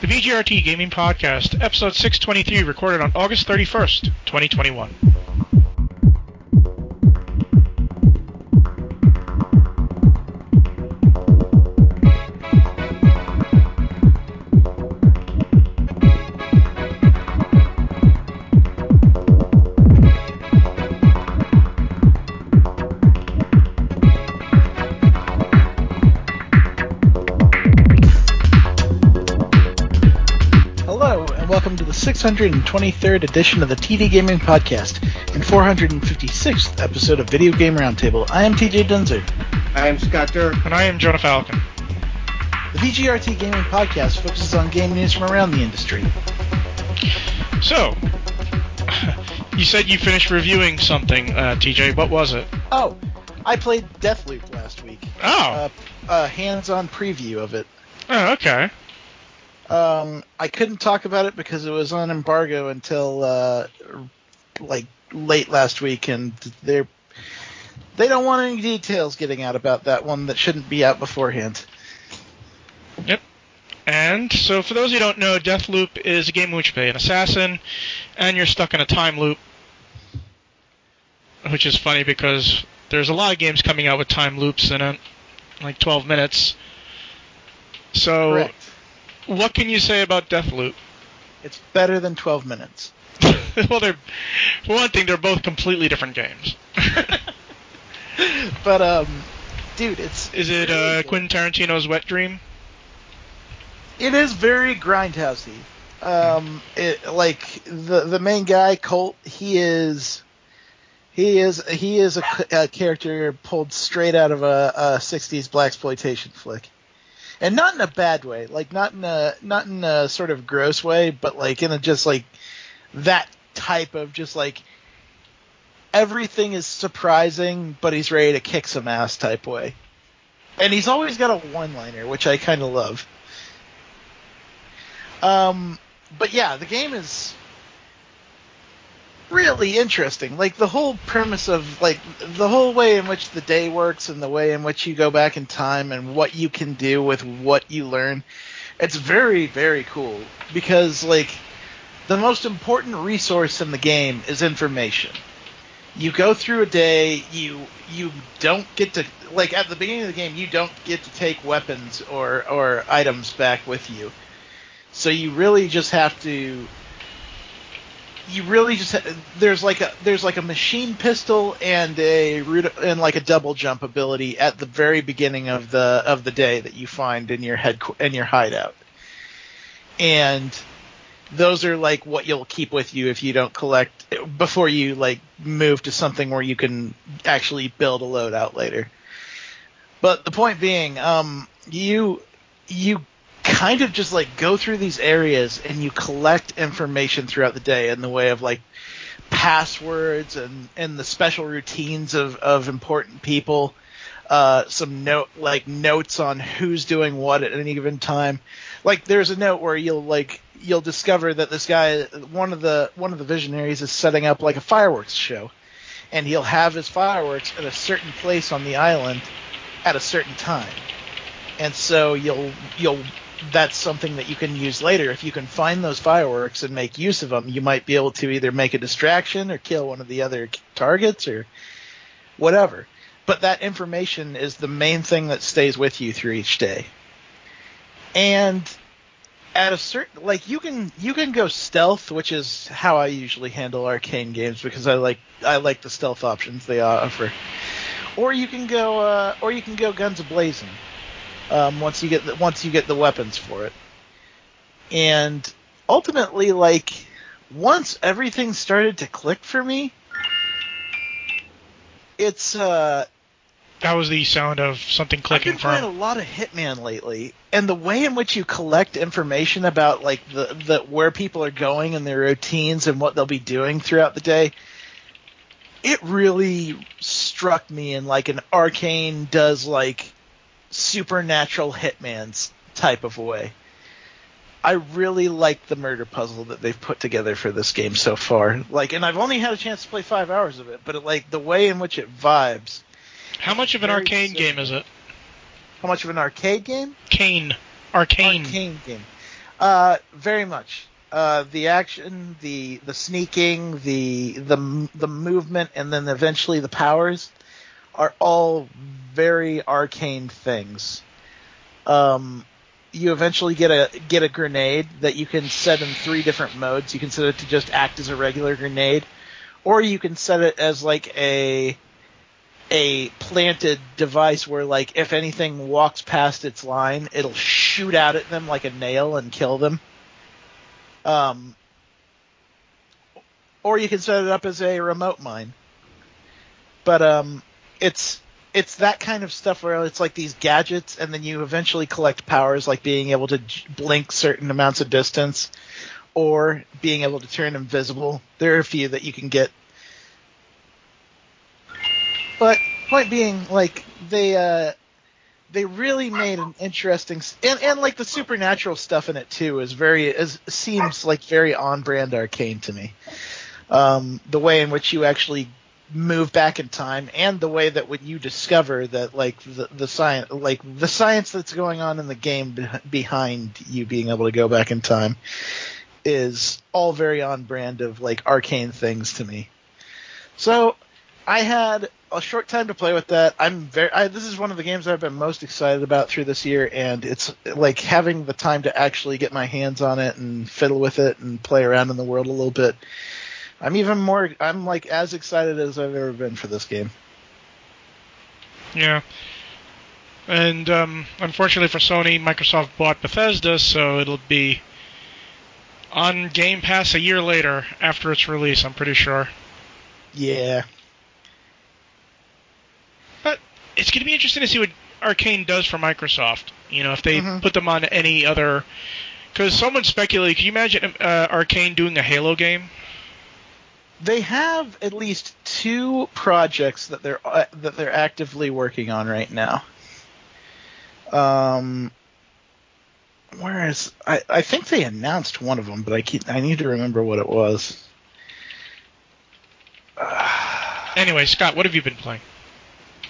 The VGRT Gaming Podcast, episode 623, recorded on August 31st, 2021. 423rd edition of the TV Gaming Podcast and 456th episode of Video Game Roundtable. I am TJ Dunzer. I am Scott Durr. And I am Jonah Falcon. The VGRT Gaming Podcast focuses on game news from around the industry. So, you said you finished reviewing something, uh, TJ. What was it? Oh, I played Deathloop last week. Oh. Uh, a hands on preview of it. Oh, okay. Um, I couldn't talk about it because it was on embargo until uh, like late last week, and they're they don't want any details getting out about that one that shouldn't be out beforehand. Yep. And so, for those who don't know, Deathloop is a game in which you play an assassin, and you're stuck in a time loop. Which is funny because there's a lot of games coming out with time loops in it, like 12 minutes. So, Correct. What can you say about Deathloop? It's better than 12 minutes. well, they're for one thing, they're both completely different games. But um, dude, it's is it really uh. Quentin Tarantino's Wet Dream? It is very grindhousey. Um, it like the the main guy Colt. He is he is he is a, a character pulled straight out of a, a '60s blaxploitation flick, and not in a bad way. Like not in a not in a sort of gross way, but like in a just like that type of just like everything is surprising, but he's ready to kick some ass type way. And he's always got a one liner, which I kind of love. Um, but yeah, the game is really interesting. Like the whole premise of like the whole way in which the day works and the way in which you go back in time and what you can do with what you learn. It's very very cool because like the most important resource in the game is information. You go through a day, you you don't get to like at the beginning of the game, you don't get to take weapons or or items back with you. So you really just have to. You really just there's like a there's like a machine pistol and a and like a double jump ability at the very beginning of the of the day that you find in your head in your hideout, and those are like what you'll keep with you if you don't collect before you like move to something where you can actually build a loadout later. But the point being, um, you you kind of just like go through these areas and you collect information throughout the day in the way of like passwords and and the special routines of of important people. Uh some note like notes on who's doing what at any given time. Like there's a note where you'll like you'll discover that this guy one of the one of the visionaries is setting up like a fireworks show. And he'll have his fireworks at a certain place on the island at a certain time. And so you'll you'll that's something that you can use later. If you can find those fireworks and make use of them you might be able to either make a distraction or kill one of the other targets or whatever. But that information is the main thing that stays with you through each day. And at a certain like you can you can go stealth which is how i usually handle Arkane games because i like i like the stealth options they offer. Or you can go uh, or you can go guns ablazing um, once you get the, once you get the weapons for it. And ultimately, like once everything started to click for me, it's uh, That was the sound of something clicking. I've been playing a lot of Hitman lately, and the way in which you collect information about like the, the where people are going and their routines and what they'll be doing throughout the day, it really struck me in like an Arkane does like supernatural Hitman's type of way. I really like the murder puzzle that they've put together for this game so far. Like, and I've only had a chance to play five hours of it, but it, like the way in which it vibes. How much of an Arkane game is it? How much of an arcade game? Kane. Arkane. Arkane game. Uh, very much. Uh, the action, the the sneaking, the the the movement, and then eventually the powers are all very Arkane things. Um, you eventually get a get a grenade that you can set in three different modes. You can set it to just act as a regular grenade, or you can set it as like a a planted device where like if anything walks past its line, it'll shoot out at them like a nail and kill them. Um, or you can set it up as a remote mine. But um, it's it's that kind of stuff where it's like these gadgets, and then you eventually collect powers like being able to j- blink certain amounts of distance, or being able to turn invisible. There are a few that you can get. But point being, like they uh, they really made an interesting and and like the supernatural stuff in it too is very is seems like very on brand Arkane to me. Um, the way in which you actually move back in time and the way that when you discover that like the, the science like the science that's going on in the game be- behind you being able to go back in time is all very on brand of like Arkane things to me. So I had a short time to play with that. I'm very. I, this is one of the games I've been most excited about through this year, and it's like having the time to actually get my hands on it and fiddle with it and play around in the world a little bit. I'm even more. I'm like as excited as I've ever been for this game. Yeah. And um, unfortunately for Sony, Microsoft bought Bethesda, so it'll be on Game Pass a year later after its release. I'm pretty sure. Yeah. But it's going to be interesting to see what Arkane does for Microsoft. You know, if they Mhm. put them on any other. Because someone speculated, can you imagine uh, Arkane doing a Halo game? They have at least two projects that they're uh, that they're actively working on right now. Um, whereas I I think they announced one of them, but I keep, I need to remember what it was. Anyway, Scott, what have you been playing?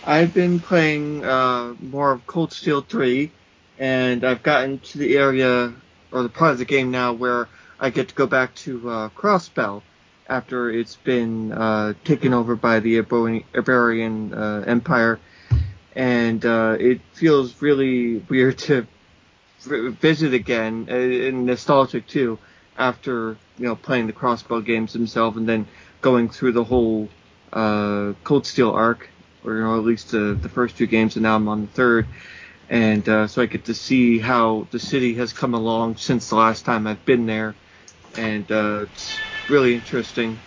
I've been playing uh, more of Cold Steel 3, and I've gotten to the area or the part of the game now where I get to go back to uh, Crossbell after it's been uh, taken over by the Erebonian, uh, Empire, and uh, it feels really weird to visit again uh, and nostalgic too after you know playing the Crossbell games themselves and then going through the whole uh, Cold Steel arc or you know, at least the, the first two games, and now I'm on the third. And uh, so I get to see how the city has come along since the last time I've been there, and uh, really interesting.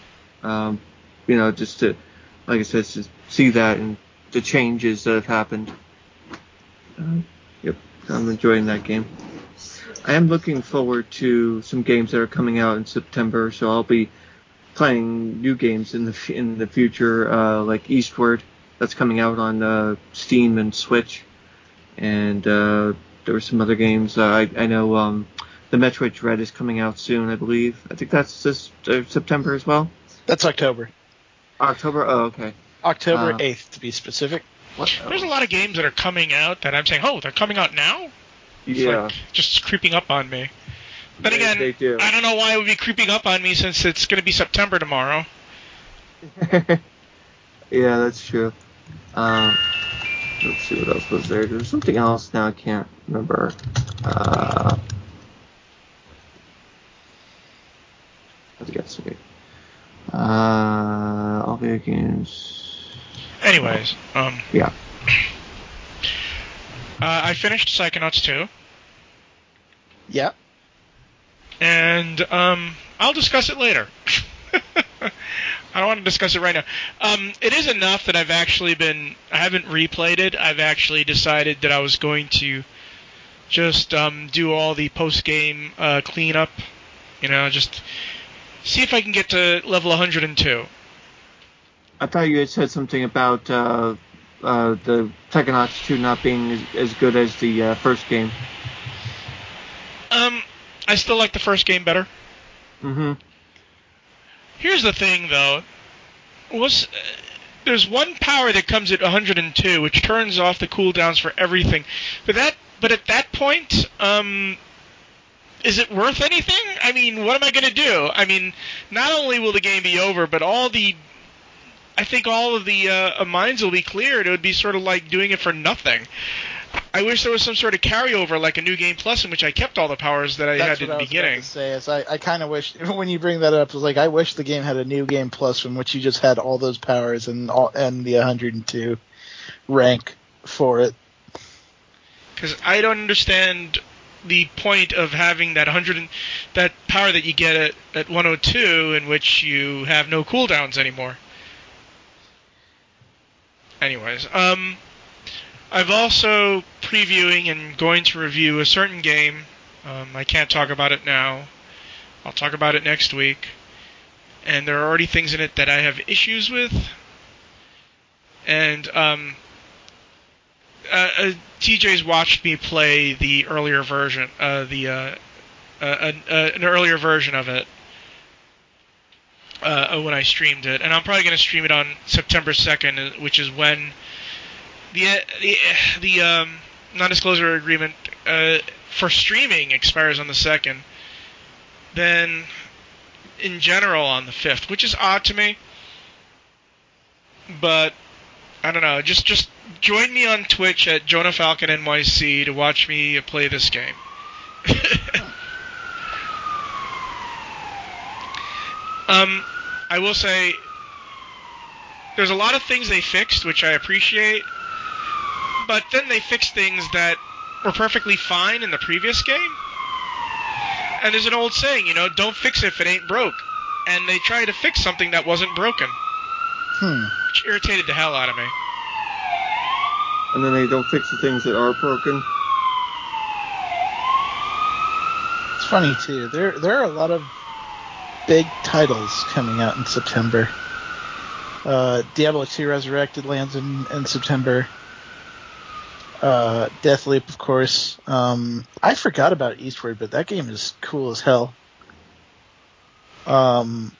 Um, you know, just to, like I said, to see that and the changes that have happened. Uh, yep, I'm enjoying that game. I am looking forward to some games that are coming out in September, so I'll be playing new games in the in the future, uh, like Eastward that's coming out on uh, Steam and Switch, and uh, there were some other games. Uh, I, I know um, the Metroid Dread is coming out soon, I believe. I think that's this uh, September as well. That's October. October. Oh, okay. October Uh, 8th to be specific. What There's a lot of games that are coming out that I'm saying, oh, they're coming out now? It's Yeah. like just creeping up on me. Then They- again, they do. I don't know why it would be creeping up on me since it's going to be September tomorrow. yeah, that's true. Um, let's see what else was there. There's something else now I can't remember. Uh, let's guess. Wait. Uh, all the games. Anyways, um, Yeah. uh, I finished Psychonauts 2, Yeah. and um, I'll discuss it later. I don't want to discuss it right now. Um, it is enough that I've actually been. I haven't replayed it. I've actually decided that I was going to just um, do all the post game uh, cleanup. You know, just see if I can get to level 102. I thought you had said something about uh, uh, the Psychonauts 2 not being as, as good as the uh, first game. Um, I still like the first game better. Mm-hmm. Here's the thing, though. Was uh, there's one power that comes at 102, which turns off the cooldowns for everything. But that, but at that point, um, is it worth anything? I mean, what am I going to do? I mean, not only will the game be over, but all the I think all of the uh, mines will be cleared. It would be sort of like doing it for nothing. I wish there was some sort of carryover, like a new game plus, in which I kept all the powers that I That's had what I the was beginning. To say is I, I kind of wish when you bring that up, it's like I wish the game had a new game plus from which you just had all those powers and all and the 102 rank for it. because I don't understand the point of having that 100 and, that power that you get at, at 102 in which you have no cooldowns anymore. Anyways, um, I've also previewing and going to review a certain game. Um, I can't talk about it now. I'll talk about it next week. And there are already things in it that I have issues with. And um, uh, uh, TJ's watched me play the earlier version, uh, the uh, uh, uh, an earlier version of it when I streamed it, and I'm probably going to stream it on September 2nd, which is when the the, the um, non-disclosure agreement for streaming expires on the second. Then, in general, on the fifth, which is odd to me, but I don't know. Just just join me on Twitch at Jonah Falcon NYC to watch me play this game. um, I will say there's a lot of things they fixed, which I appreciate, but then they fixed things that were perfectly fine in the previous game. And there's an old saying, you know, don't fix it if it ain't broke. And they tried to fix something that wasn't broken, Hmm. which irritated the hell out of me. And then they don't fix the things that are broken. It's funny too. There there are a lot of big titles coming out in September. Uh, Diablo 2 Resurrected lands in, in September. Uh, Deathloop, of course. Um, I forgot about Eastward, but that game is cool as hell. Um,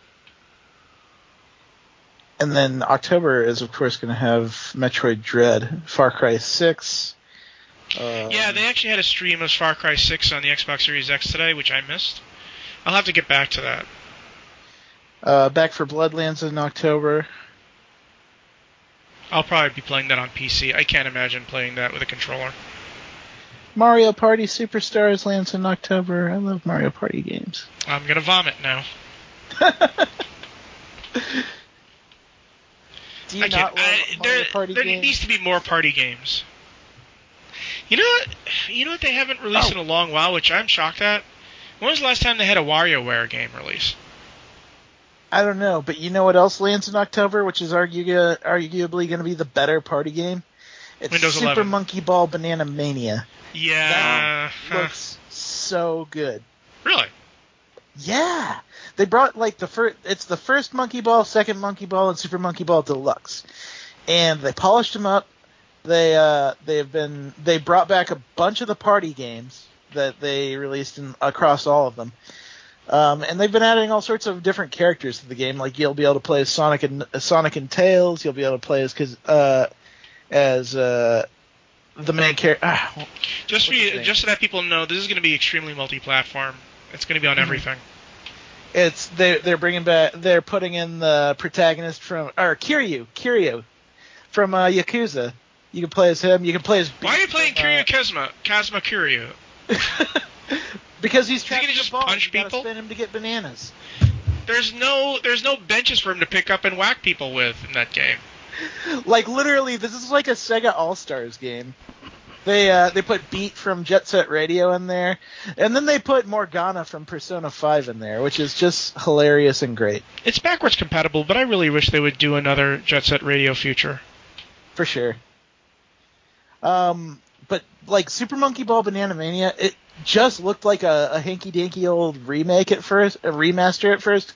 and then October is, of course, going to have Metroid Dread, Far Cry 6. Um, Yeah, they actually had a stream of Far Cry 6 on the Xbox Series X today, which I missed. I'll have to get back to that. Uh, Back 4 Blood lands in October. I'll probably be playing that on PC. I can't imagine playing that with a controller. Mario Party Superstars lands in October. I love Mario Party games. I'm gonna vomit now. Do you I not I, there Party there games? needs to be more party games. You know what? You know what they haven't released Oh. in a long while, which I'm shocked at. When was the last time they had a WarioWare game release? I don't know, but you know what else lands in October, which is argu- uh, arguably going to be the better party game? It's Windows Super 11. Monkey Ball Banana Mania. Yeah. huh. Looks so good. really? Yeah, they brought like the first. It's the first Monkey Ball, second Monkey Ball, and Super Monkey Ball Deluxe, and they polished them up. They uh they've been they brought back a bunch of the party games that they released in, across all of them. Um, and they've been adding all sorts of different characters to the game. Like you'll be able to play as Sonic and Sonic and Tails. You'll be able to play as cause, uh, as uh, the main character. Ah, Just for you, just so that people know, this is going to be extremely multi-platform. It's going to be on everything. It's they they're bringing back they're putting in the protagonist from or Kiryu Kiryu from uh, Yakuza. You can play as him. You can play as. Why are you playing from, Kiryu uh, Kazuma? Kazuma Kiryu. because he's he gonna just ball. punch you people? spin him to get bananas. There's no there's no benches for him to pick up and whack people with in that game. Like literally, this is like a Sega All Stars game. They uh, they put Beat from Jet Set Radio in there, and then they put Morgana from Persona 5 in there, which is just hilarious and great It's backwards compatible, but I really wish they would do another Jet Set Radio future. for sure. Um, but like Super Monkey Ball Banana Mania, it just looked like a, a hanky danky old remake at first, a remaster at first.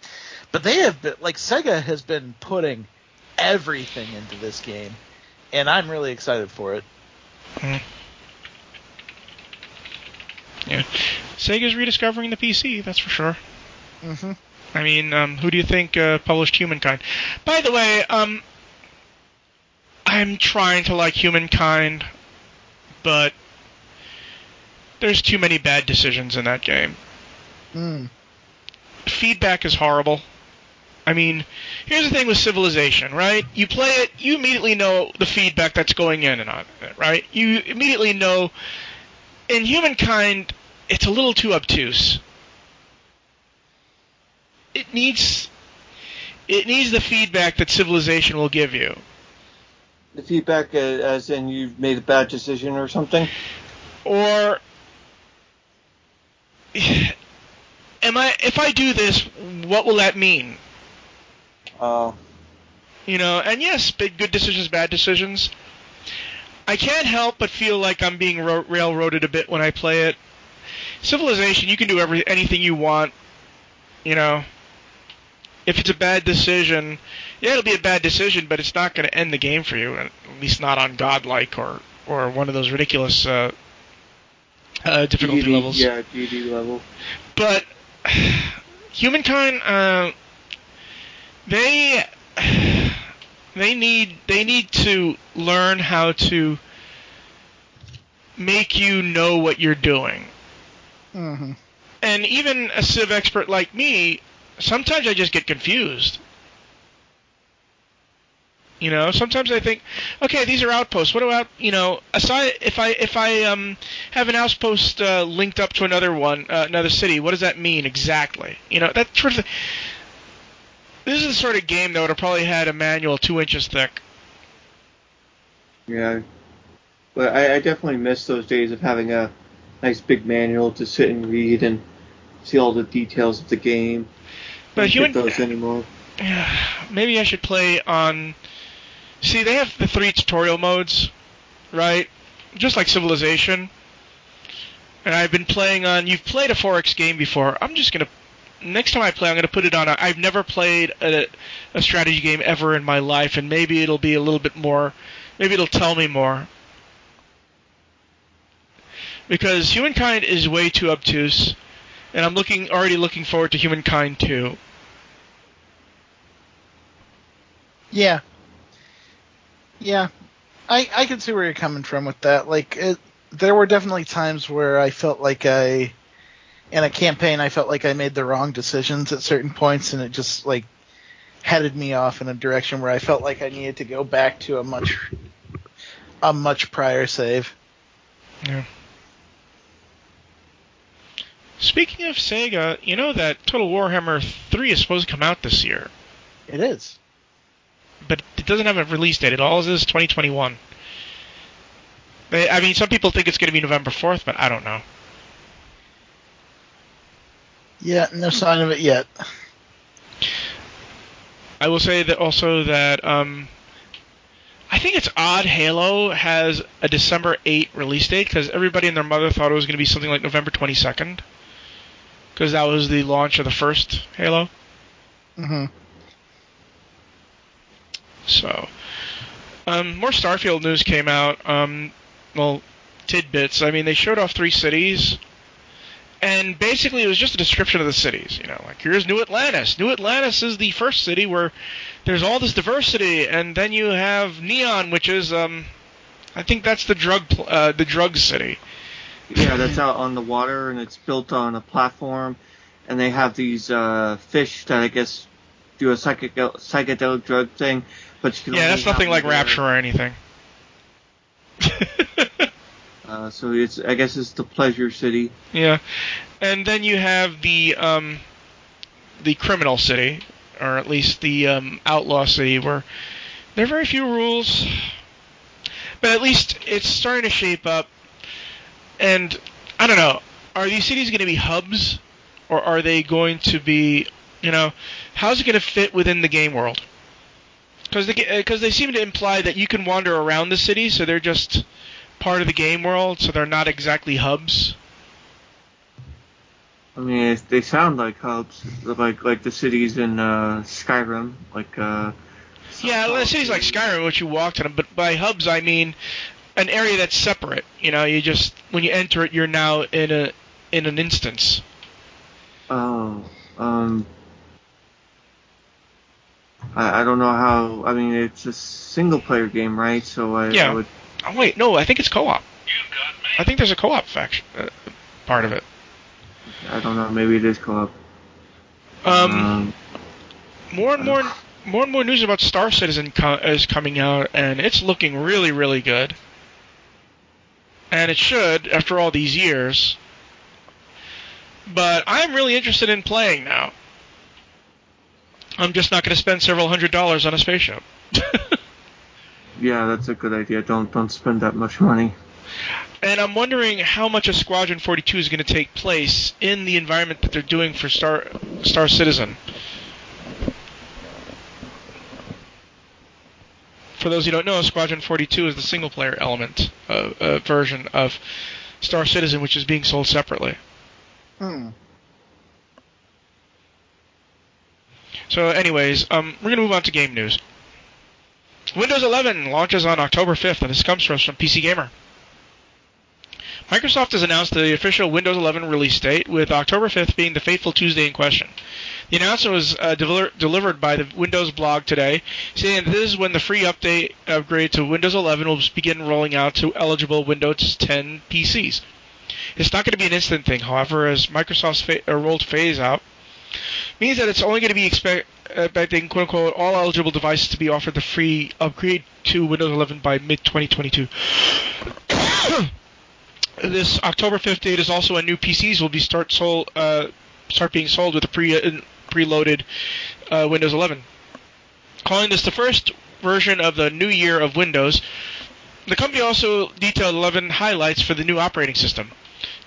But they have been like Sega has been putting everything into this game, and I'm really excited for it. Hmm. Yeah, Sega's rediscovering the PC. That's for sure. Mm-hmm. I mean, um, who do you think uh, published Humankind? By the way, um, I'm trying to like Humankind, but there's too many bad decisions in that game. Mm. Feedback is horrible. I mean, here's the thing with Civilization, right? You play it, you immediately know the feedback that's going in and on it, right? You immediately know. In Humankind, it's a little too obtuse. It needs it needs the feedback that Civilization will give you. The feedback, uh, as in you've made a bad decision or something. Or am I if I do this, what will that mean? Uh, You know, and yes, big good decisions, bad decisions. I can't help but feel like I'm being ro- railroaded a bit when I play it. Civilization, you can do every anything you want. You know, if it's a bad decision, yeah, it'll be a bad decision, but it's not going to end the game for you. At least not on godlike or or one of those ridiculous uh, uh, difficulty GD, levels. Yeah, GD level. But humankind, uh, they they need they need to learn how to make you know what you're doing. hmm And even a civ expert like me, sometimes I just get confused. You know, sometimes I think, okay, these are outposts. What about, you know, aside if I if I um have an outpost uh, linked up to another one, uh, another city, what does that mean exactly? You know, that sort of. This is the sort of game that would have probably had a manual two inches thick. Yeah. But I, I definitely miss those days of having a nice big manual to sit and read and see all the details of the game. But you Don't human- those anymore. Maybe I should play on. See, they have the three tutorial modes, right? Just like Civilization. And I've been playing on. You've played a 4X game before. I'm just gonna. Next time I play, I'm gonna put it on. I've never played a, a strategy game ever in my life, and maybe it'll be a little bit more. Maybe it'll tell me more. Because Humankind is way too obtuse, and I'm looking already looking forward to Humankind 2. Yeah. Yeah. I I can see where you're coming from with that. Like it, there were definitely times where I felt like I in a campaign I felt like I made the wrong decisions at certain points and it just like headed me off in a direction where I felt like I needed to go back to a much a much prior save. Yeah. Speaking of Sega, you know that Total Warhammer 3 is supposed to come out this year, It is. but it doesn't have a release date. It all is 2021. I mean, some people think it's going to be November 4th, but I don't know. Yeah, no sign of it yet. I will say that also that um, I think it's odd Halo has a December 8 release date because everybody and their mother thought it was going to be something like November 22nd because that was the launch of the first Halo. hmm So, um, more Starfield news came out. Um, well, tidbits. I mean, they showed off three cities, and basically it was just a description of the cities. You know, like here's New Atlantis. New Atlantis is the first city where there's all this diversity, and then you have Neon, which is, um, I think that's the drug, pl- uh, the drug city. Yeah, that's out on the water and it's built on a platform, and they have these uh, fish that I guess do a psychic psychedelic drug thing, but you can Yeah, that's nothing like there. Rapture or anything. Uh, so it's I guess it's the pleasure city. Yeah, and then you have the um, the criminal city, or at least the um, outlaw city, where there are very few rules, but at least it's starting to shape up. And I don't know, are these cities going to be hubs, or are they going to be, you know, how's it going to fit within the game world? Because they, because they seem to imply that you can wander around the city, so they're just part of the game world, so they're not exactly hubs. I mean, they sound like hubs, like like the cities in uh, Skyrim, like. Uh, Yeah, well, cities like Skyrim, which you walk to them, but by hubs I mean an area that's separate. You know, you just when you enter it, you're now in a in an instance. Oh, um, I, I don't know how. I mean, it's a single player game, right? So I, Yeah. I would. Oh wait, no, I think it's co-op. I think there's a co-op faction uh, part of it. I don't know. Maybe it is co-op. Um, um more and more, more and more news about Star Citizen co- is coming out, and it's looking really, really good. And it should, after all these years. But I'm really interested in playing now. I'm just not going to spend several hundred dollars on a spaceship. yeah, that's a good idea. Don't don't spend that much money. And I'm wondering how much of Squadron 42 is going to take place in the environment that they're doing for Star Star Citizen. For those who don't know, Squadron 42 is the single player element uh, uh, version of Star Citizen, which is being sold separately. Hmm. So, anyways, um, we're going to move on to game news. Windows 11 launches on October 5th, and this comes from PC Gamer. Microsoft has announced the official Windows 11 release date, with October 5th being the fateful Tuesday in question. The announcement was uh, delivered by the Windows blog today, saying that this is when the free update upgrade to Windows 11 will begin rolling out to eligible Windows 10 PCs. It's not going to be an instant thing, however, as Microsoft's fa- uh, rolled phase out means that it's only going to be expect, expecting quote unquote all eligible devices to be offered the free upgrade to Windows 11 by mid 2022. this October 5th date is also when new PCs will be start sold uh, start being sold with a pre uh, preloaded uh, Windows 11. Calling this the first version of the new year of Windows, the company also detailed 11 highlights for the new operating system.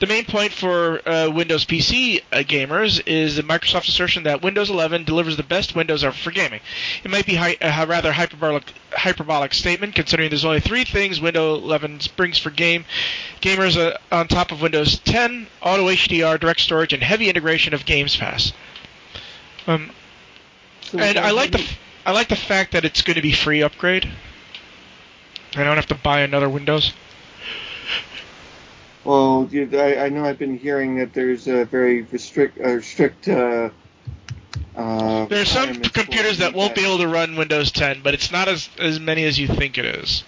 The main point for uh, Windows PC uh, gamers is the Microsoft's assertion that Windows 11 delivers the best Windows ever for gaming. It might be hi- a rather hyperbolic, hyperbolic statement, considering there's only three things Windows 11 brings for game gamers uh, on top of Windows 10: Auto HDR, Direct Storage, and heavy integration of Games Pass. Um, so and I like the I like the fact that it's going to be free upgrade. I don't have to buy another Windows. Well, I, I, know I've been hearing that there's a very restrict, uh, strict. Uh, uh, there are some computers that won't be able to run Windows 10, but it's not as as many as you think it is.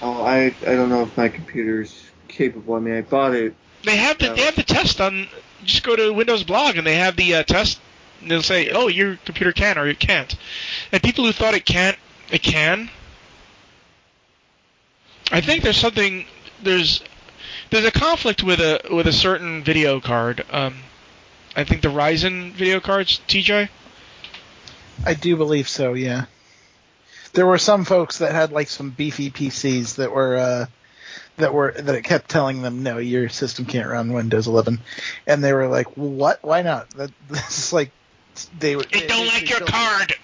Oh, I I don't know if my computer's capable. I mean, I bought it. They have the they have the test on. Just go to Windows blog and they have the uh, test. And they'll say, "Oh, your computer can or it can't." And people who thought it can't, it can. I think there's something. There's there's a conflict with a with a certain video card. Um, I think the Ryzen video cards, TJ. I do believe so. Yeah. There were some folks that had like some beefy PCs that were uh, that were that it kept telling them no, your system can't run Windows 11, and they were like, what? Why not? That this is like they would. They don't like your card.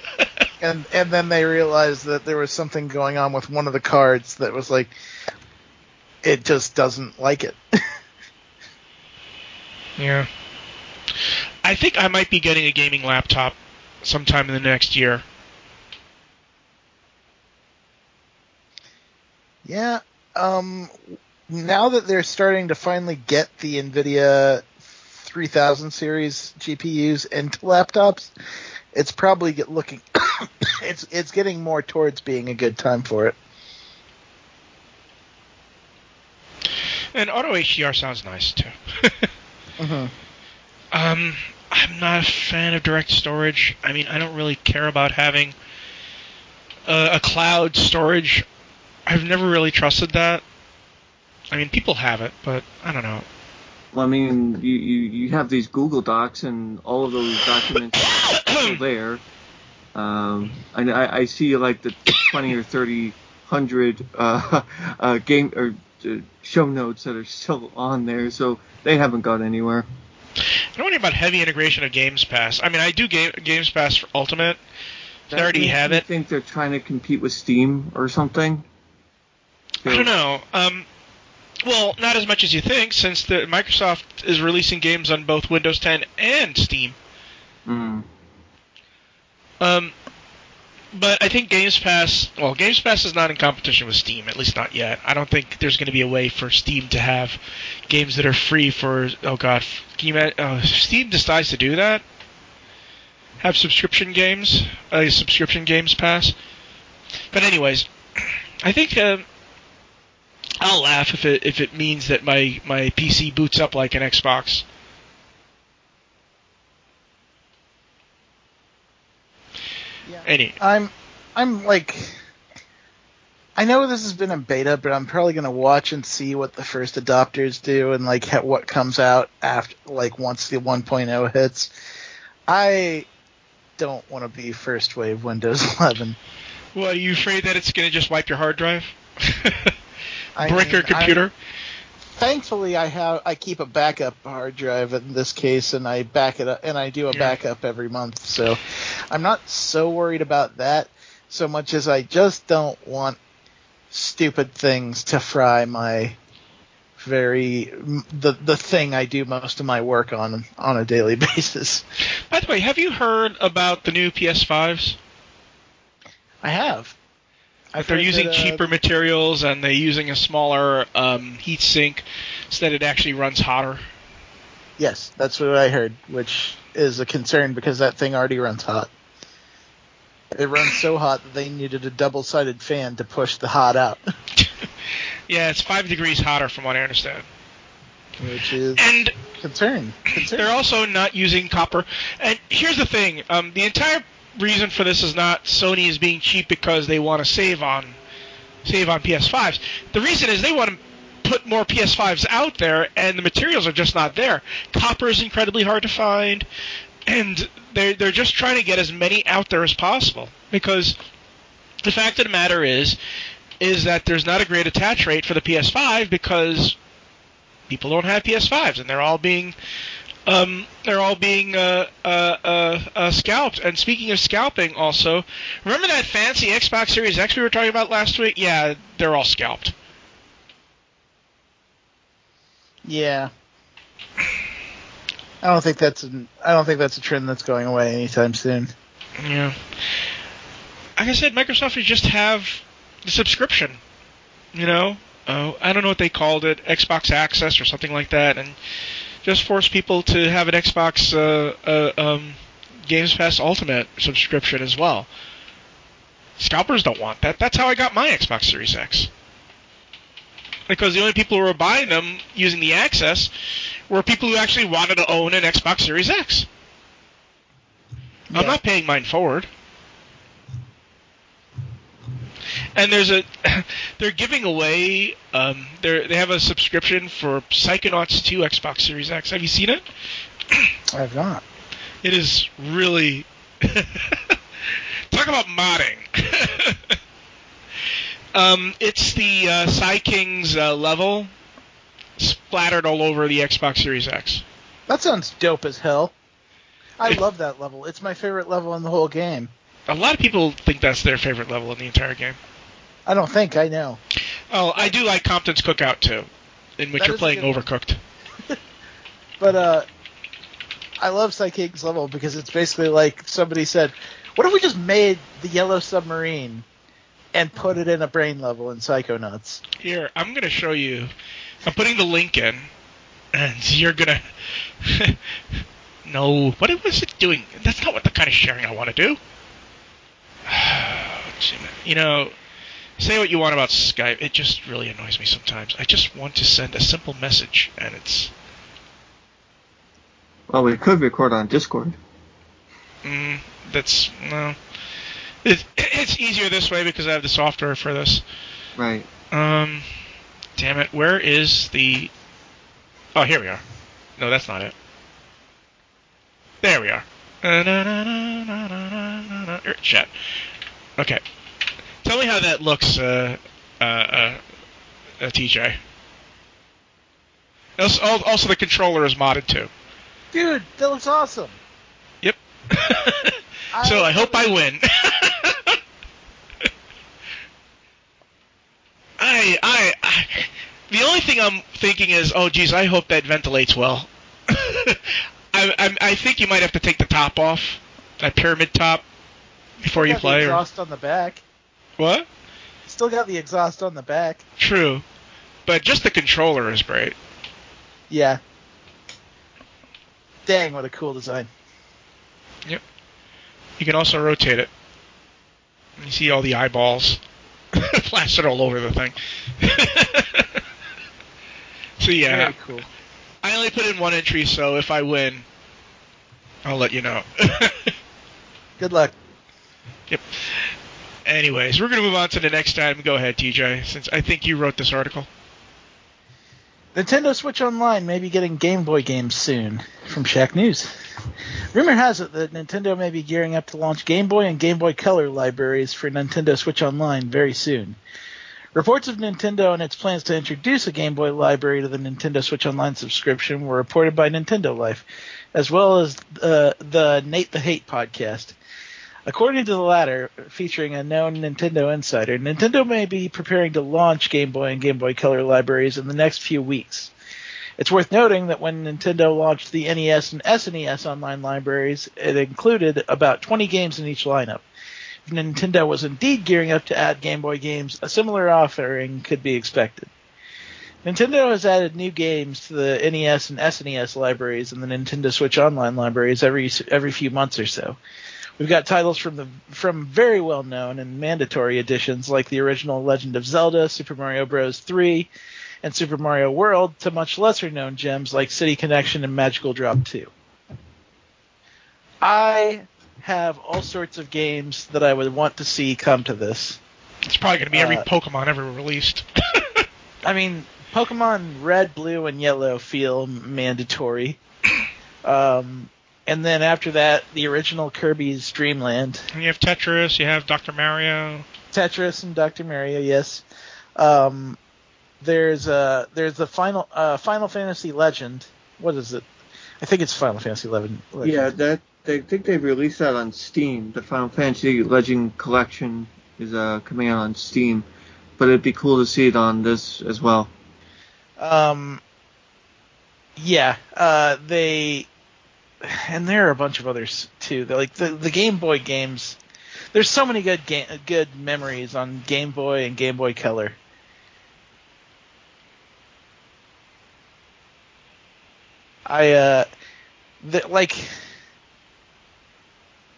and and then they realized that there was something going on with one of the cards that was like it just doesn't like it. yeah. I think I might be getting a gaming laptop sometime in the next year. Yeah. Um, now that they're starting to finally get the NVIDIA 3000 series GPUs into laptops, it's probably get looking. it's it's getting more towards being a good time for it. And auto HDR sounds nice too. mm-hmm. Um, I'm not a fan of direct storage. I mean, I don't really care about having a, a cloud storage. I've never really trusted that. I mean, people have it, but I don't know. Well, I mean, you, you, you have these Google Docs, and all of those documents are there. Um, I, I see like the 20 or 30 hundred uh, uh, game or uh, show notes that are still on there, so they haven't gone anywhere. I don't worry about heavy integration of Games Pass. I mean, I do game, Games Pass for Ultimate. That I already have it. think they're trying to compete with Steam or something? I don't know. Um, well, not as much as you think, since the Microsoft is releasing games on both Windows 10 and Steam. Mm. Um, but I think Games Pass, well, Games Pass is not in competition with Steam, at least not yet. I don't think there's going to be a way for Steam to have games that are free for. Oh God, imagine? Oh, Steam decides to do that. Have subscription games, a subscription Games Pass. But anyways, I think uh, I'll laugh if it if it means that my my PC boots up like an Xbox. Yeah. Any. I'm I'm like I know this has been a beta, but I'm probably gonna watch and see what the first adopters do and like ha- what comes out after like once the 1.0 hits. I don't want to be first wave Windows 11. Well, are you afraid that it's going to just wipe your hard drive? Break your mean, I- computer? Thankfully, I have I keep a backup hard drive in this case, and I back it up, and I do a Yeah. backup every month. So I'm not so worried about that so much as I just don't want stupid things to fry my very the the thing I do most of my work on on a daily basis. By the way, have you heard about the new PS5s? I have. I've they're using that, uh, cheaper materials and they're using a smaller um, heat sink so that it actually runs hotter. Yes, that's what I heard, which is a concern because that thing already runs hot. It runs so hot that they needed a double-sided fan to push the hot out, yeah, it's five degrees hotter from what I understand. which is And concern. concern. they're also not using copper. And here's the thing: um, the entire reason for this is not Sony is being cheap because they want to save on save on PS5s. The reason is they want to put more PS5s out there, and the materials are just not there. Copper is incredibly hard to find, and they're they're just trying to get as many out there as possible because the fact of the matter is is that there's not a great attach rate for the PS5 because people don't have PS5s and they're all being um, they're all being uh, uh, uh, uh, scalped. And speaking of scalping, also remember that fancy Xbox Series X we were talking about last week? Yeah, they're all scalped. yeah. I don't think that's an, I don't think that's a trend that's going away anytime soon. Yeah. Like I said, Microsoft just have the subscription. You know, uh, I don't know what they called it, Xbox Access or something like that, and just force people to have an Xbox uh, uh, um, Games Pass Ultimate subscription as well. Scalpers don't want that. That's how I got my Xbox Series X. Because the only people who were buying them using the Access were people who actually wanted to own an Xbox Series X. I'm Yeah. not paying mine forward. And there's a, they're giving away, um, they they have a subscription for Psychonauts 2 Xbox Series X. Have you seen it? I have not. It is really, talk about modding. um, it's the uh, PSI King's uh, level splattered all over the Xbox Series X. That sounds dope as hell. I love that level. It's my favorite level in the whole game. A lot of people think that's their favorite level in the entire game. I don't think I know. Oh, I do like Compton's Cookoff too, in which That you're playing. Overcooked. But uh I love Psychic's level because it's basically like somebody said, What if we just made the yellow submarine and put it in a brain level in Psychonauts? Here, I'm going to show you. I'm putting the link in, and you're going to. no, what was it doing? That's not what the kind of sharing I want to do. you know, say what you want about Skype. It just really annoys me sometimes. I just want to send a simple message, and it's. Well, we could record on Discord. Mm, that's. No. It, it's easier this way because I have the software for this. Right. Um, damn it, where is the? Oh, here we are. No, that's not it. There we are. Er, Chat. Okay. Tell me how that looks, uh, uh, uh, uh TJ. Also, also, the controller is modded too. Dude, that looks awesome. Yep. so I hope I win. I, I, I, the only thing I'm thinking is, oh, geez, I hope that ventilates well. I, I, I think you might have to take the top off, that pyramid top, before you play. Or, exhaust on the back. What? Still got the exhaust on the back. True, but just the controller is great. Yeah. Dang, what a cool design. Yep. You can also rotate it. You see all the eyeballs plastered all over the thing. so yeah, Very cool. I only put in one entry, so if I win, I'll let you know. Good luck. Yep. Anyways, we're going to move on to the next item. Go ahead, TJ, since I think you wrote this article. Nintendo Switch Online may be getting Game Boy games soon, from Shacknews. Rumor has it that Nintendo may be gearing up to launch Game Boy and Game Boy Color libraries for Nintendo Switch Online very soon. Reports of Nintendo and its plans to introduce a Game Boy library to the Nintendo Switch Online subscription were reported by Nintendo Life, as well as uh, the Nate the Hate podcast. According to the latter, featuring a known Nintendo insider, Nintendo may be preparing to launch Game Boy and Game Boy Color libraries in the next few weeks. It's worth noting that when Nintendo launched the NES and SNES online libraries, it included about 20 games in each lineup. If Nintendo was indeed gearing up to add Game Boy games, a similar offering could be expected. Nintendo has added new games to the NES and SNES libraries and the Nintendo Switch Online libraries every every few months or so. We've got titles from the from very well known and mandatory editions like the original Legend of Zelda, Super Mario Bros. 3, and Super Mario World to much lesser known gems like City Connection and Magical Drop 2. I have all sorts of games that I would want to see come to this. It's probably going to be every Uh, Pokemon ever released. I mean, Pokemon Red, Blue, and Yellow feel mandatory. Um, and then after that, the original Kirby's dream Dreamland, you have Tetris, you have Dr. Mario. Tetris, and Dr. Mario. Yes. Um, there's a there's the final uh Final Fantasy Legend. What is it? I think it's Final Fantasy Legend. Yeah, that they think they've released that on Steam. The Final Fantasy Legend Collection is uh, coming out on Steam, but it'd be cool to see it on this as well. Um, yeah, uh, they, and there are a bunch of others too. They're like the the Game Boy games. There's so many good game, good memories on Game Boy and Game Boy Color. I uh, the, like,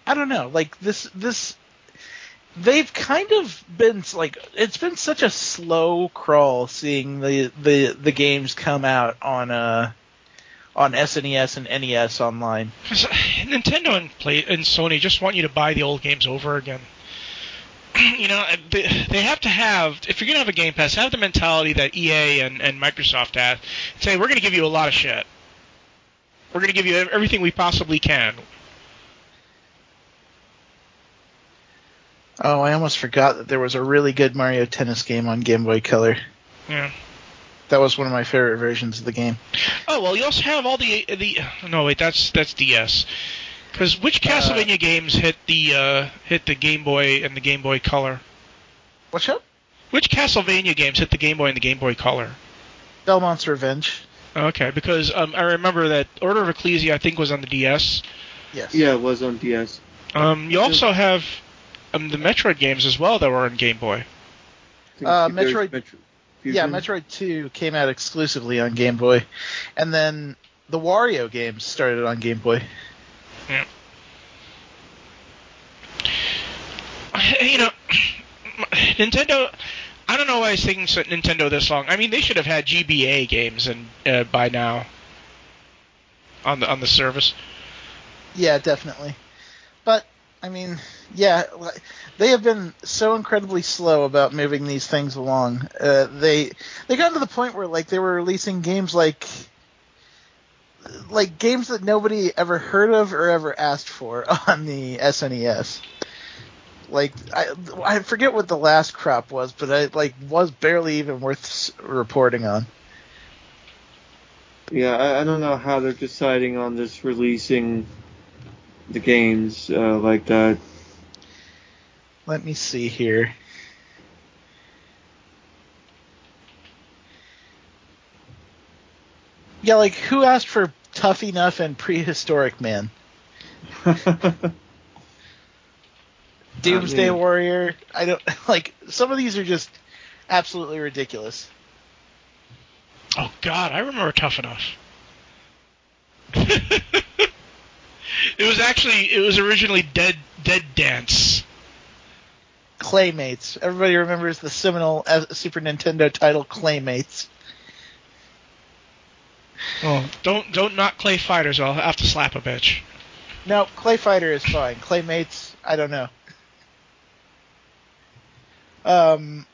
I don't know, like this this they've kind of been like it's been such a slow crawl seeing the the the games come out on uh on SNES and NES online. uh, Nintendo and play and Sony just want you to buy the old games over again. you know, uh, they, they have to have if you're gonna have a Game Pass, have the mentality that EA and, and Microsoft have. Say we're gonna give you a lot of shit. We're gonna give you everything we possibly can. Oh, I almost forgot that there was a really good Mario Tennis game on Game Boy Color. Yeah. That was one of my favorite versions of the game. Oh well, you also have all the the. No wait, that's that's DS. Because which Castlevania games hit the uh, hit the Game Boy and the Game Boy Color? What's up? Which Castlevania games hit the Game Boy and the Game Boy Color? Belmont's Revenge. Okay, because um, I remember that Order of Ecclesia I think was on the DS. Yes. Yeah, it was on DS. Um, you also have um, the Metroid games as well that were on Game Boy. Uh, there's Metroid- Metro- Yeah, Metroid 2 came out exclusively on Game Boy. And then the Wario games started on Game Boy. Yeah. You know, Nintendo. I don't know why it's taking so- Nintendo this long. I mean, they should have had GBA games and uh, by now on the on the service. Yeah, definitely. But I mean, yeah, they have been so incredibly slow about moving these things along. Uh, they they got to the point where like they were releasing games like like games that nobody ever heard of or ever asked for on the SNES. Like I I forget what the last crop was, but it like was barely even worth reporting on. Yeah, I, I don't know how they're deciding on this releasing the games uh, like that. Let me see here. Yeah, like who asked for Tough Enough and Prehistoric Man? Doomsday mean- Warrior. I don't like some of these are just absolutely ridiculous. Oh God, I remember Tough Enough. it was actually it was originally Dead Dead Dance. Claymates. Everybody remembers the seminal uh, Super Nintendo title Claymates. Oh, don't don't knock Clay Fighters. Or I'll have to slap a bitch. No, Clay Fighter is fine. Claymates, I don't know. Um,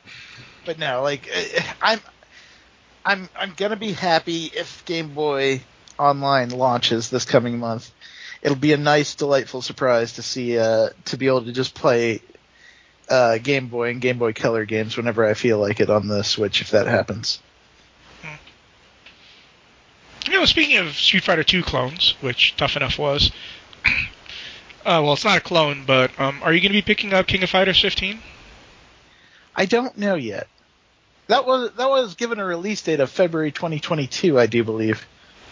but no, like eh, I'm, I'm, I'm gonna be happy if Game Boy Online launches this coming month. It'll be a nice, delightful surprise to see, uh, to be able to just play uh, Game Boy and Game Boy Color games whenever I feel like it on the Switch, if that happens. You know, speaking of Street Fighter 2 clones, which Tough Enough was, uh, well, it's not a clone, but um, are you going to be picking up King of Fighters 15? I don't know yet. That was that was given a release date of February 2022, I do believe.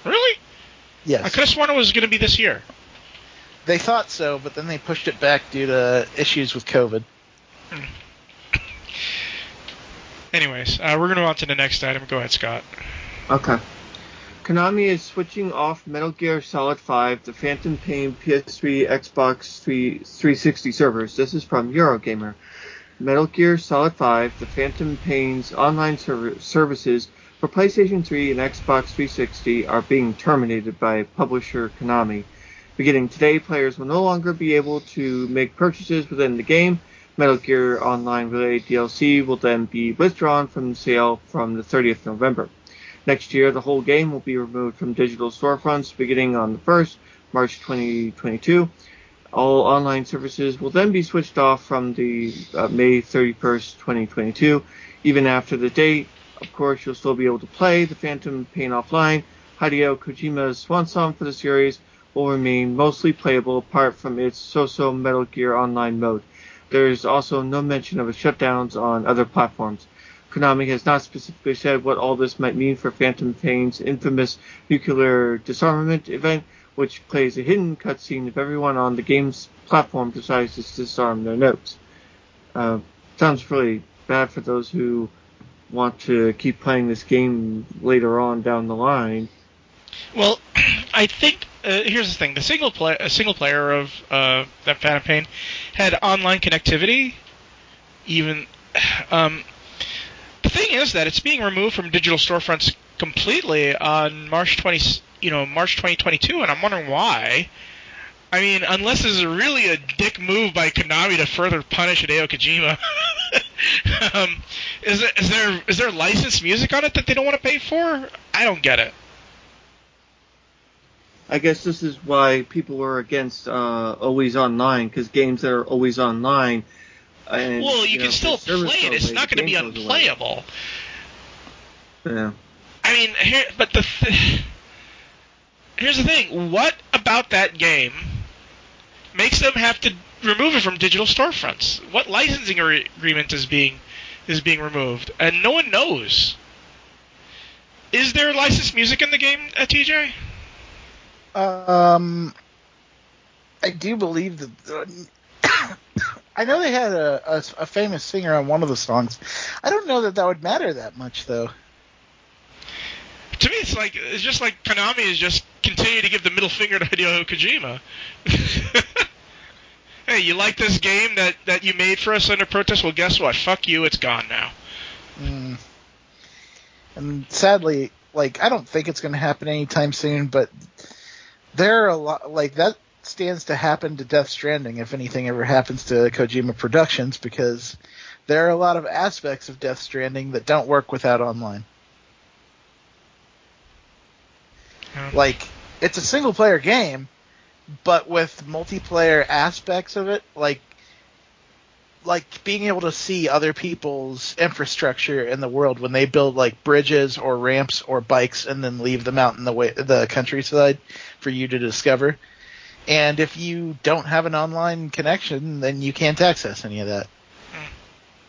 Really? Yes. I could have sworn it was going to be this year. They thought so, but then they pushed it back due to issues with COVID. Anyways, uh, we're going to move on to the next item. Go ahead, Scott. Okay. Konami is switching off Metal Gear Solid 5, the Phantom Pain PS3, Xbox 3, 360 servers. This is from Eurogamer. Metal Gear Solid 5, the Phantom Pain's online services for PlayStation 3 and Xbox 360 are being terminated by publisher Konami. Beginning today, players will no longer be able to make purchases within the game. Metal Gear Online related DLC will then be withdrawn from sale from the 30th November. Next year, the whole game will be removed from digital storefronts beginning on the 1st, March 2022. All online services will then be switched off from the uh, May 31st, 2022. Even after the date, of course, you'll still be able to play the Phantom Pain offline. Hideo Kojima's swan song for the series will remain mostly playable apart from its so-so Metal Gear Online mode. There is also no mention of shutdowns on other platforms. Konami has not specifically said what all this might mean for Phantom Pain's infamous nuclear disarmament event, which plays a hidden cutscene if everyone on the game's platform decides to disarm their notes. Uh, sounds really bad for those who want to keep playing this game later on down the line. Well, I think uh, here's the thing: the single a single player of uh, that Phantom Pain had online connectivity. Even um, the thing is that it's being removed from digital storefronts completely on March 20, you know, March 2022, and I'm wondering why. I mean, unless is really a dick move by Konami to further punish Hideo Kojima. um, is, it, is there is there licensed music on it that they don't want to pay for? I don't get it. I guess this is why people are against uh, always online because games that are always online. And, well, you, you can know, still the service play it. It's not going to be away. unplayable. Yeah. I mean, here, but the th- here's the thing: what about that game makes them have to remove it from digital storefronts? What licensing ar- agreement is being is being removed, and no one knows? Is there licensed music in the game, uh, TJ? Um, I do believe that. I know they had a, a, a famous singer on one of the songs. I don't know that that would matter that much, though. To me, it's like it's just like Konami is just continue to give the middle finger to Hideo Kojima. hey, you like this game that that you made for us under protest? Well, guess what? Fuck you. It's gone now. Mm. And sadly, like I don't think it's going to happen anytime soon, but there are a lot like that stands to happen to Death Stranding if anything ever happens to Kojima Productions because there are a lot of aspects of Death Stranding that don't work without online. Like it's a single player game, but with multiplayer aspects of it, like like being able to see other people's infrastructure in the world when they build like bridges or ramps or bikes and then leave them out in the way the countryside for you to discover. And if you don't have an online connection, then you can't access any of that.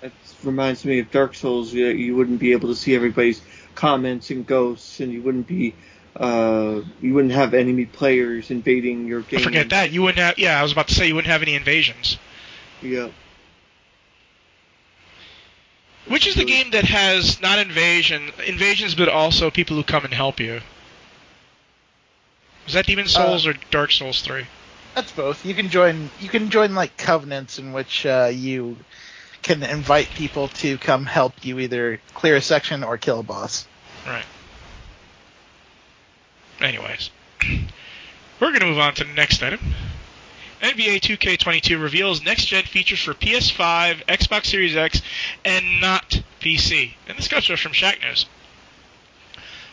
It reminds me of Dark Souls. You, you wouldn't be able to see everybody's comments and ghosts, and you wouldn't be, uh, you wouldn't have enemy players invading your game. Forget that. You wouldn't have. Yeah, I was about to say you wouldn't have any invasions. Yeah. Which is the game that has not invasion invasions, but also people who come and help you? Is that Demon Souls or Dark Souls Three? That's both. You can join. You can join like covenants in which uh, you can invite people to come help you either clear a section or kill a boss. Right. Anyways, we're gonna move on to the next item. NBA 2K22 reveals next-gen features for PS5, Xbox Series X, and not PC. And this comes from Shacknews.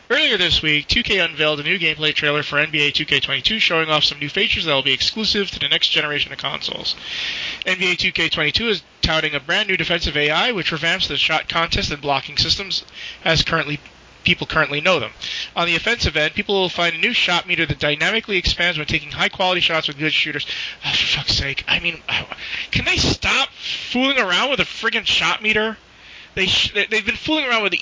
Earlier this week, 2K unveiled a new gameplay trailer for NBA 2K22 showing off some new features that will be exclusive to the next generation of consoles. NBA 2K22 is touting a brand new defensive AI which revamps the shot contest and blocking systems as currently people currently know them. On the offensive end, people will find a new shot meter that dynamically expands when taking high quality shots with good shooters. Oh, for fuck's sake. I mean, can they stop fooling around with a friggin' shot meter? They sh- they've been fooling around with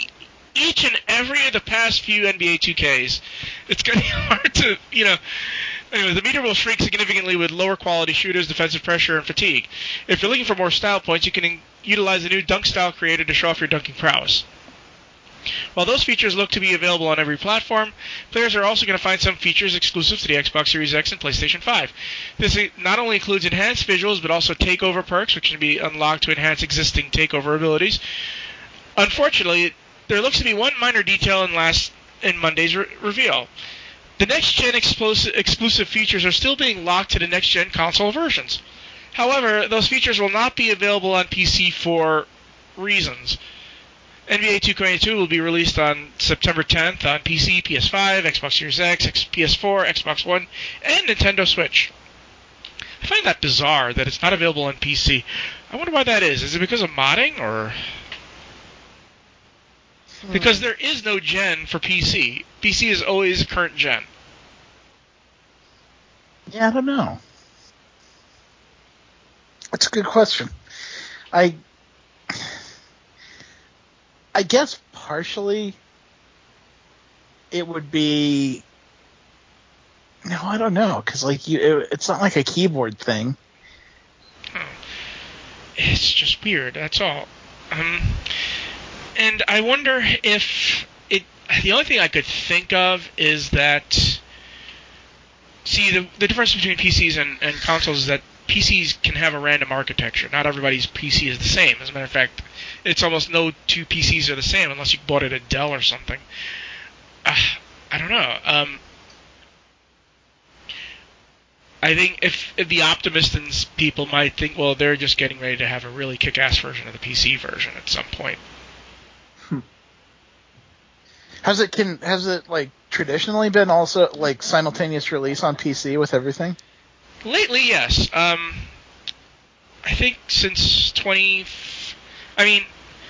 each and every of the past few NBA 2Ks. It's going to be hard to, you know. Anyway, the meter will shrink significantly with lower quality shooters, defensive pressure, and fatigue. If you're looking for more style points, you can utilize the new dunk style creator to show off your dunking prowess. While those features look to be available on every platform, players are also going to find some features exclusive to the Xbox Series X and PlayStation 5. This not only includes enhanced visuals, but also takeover perks, which can be unlocked to enhance existing takeover abilities. Unfortunately, there looks to be one minor detail in last in Monday's re- reveal. The next gen exclusive features are still being locked to the next gen console versions. However, those features will not be available on PC for reasons. NBA 2K22 will be released on September 10th on PC, PS5, Xbox Series X, PS4, Xbox One, and Nintendo Switch. I find that bizarre that it's not available on PC. I wonder why that is. Is it because of modding or hmm. because there is no gen for PC. PC is always current gen. Yeah, I don't know. That's a good question. I I guess partially it would be no, I don't know because like you, it, it's not like a keyboard thing. Hmm. It's just weird. That's all. Um, and I wonder if it. The only thing I could think of is that. See, the, the difference between PCs and, and consoles is that PCs can have a random architecture. Not everybody's PC is the same. As a matter of fact, it's almost no two PCs are the same unless you bought it at Dell or something. Uh, I don't know. Um, I think if, if the optimists and people might think, well, they're just getting ready to have a really kick-ass version of the PC version at some point. Has it can has it like traditionally been also like simultaneous release on PC with everything? Lately, yes. Um, I think since 20. I mean,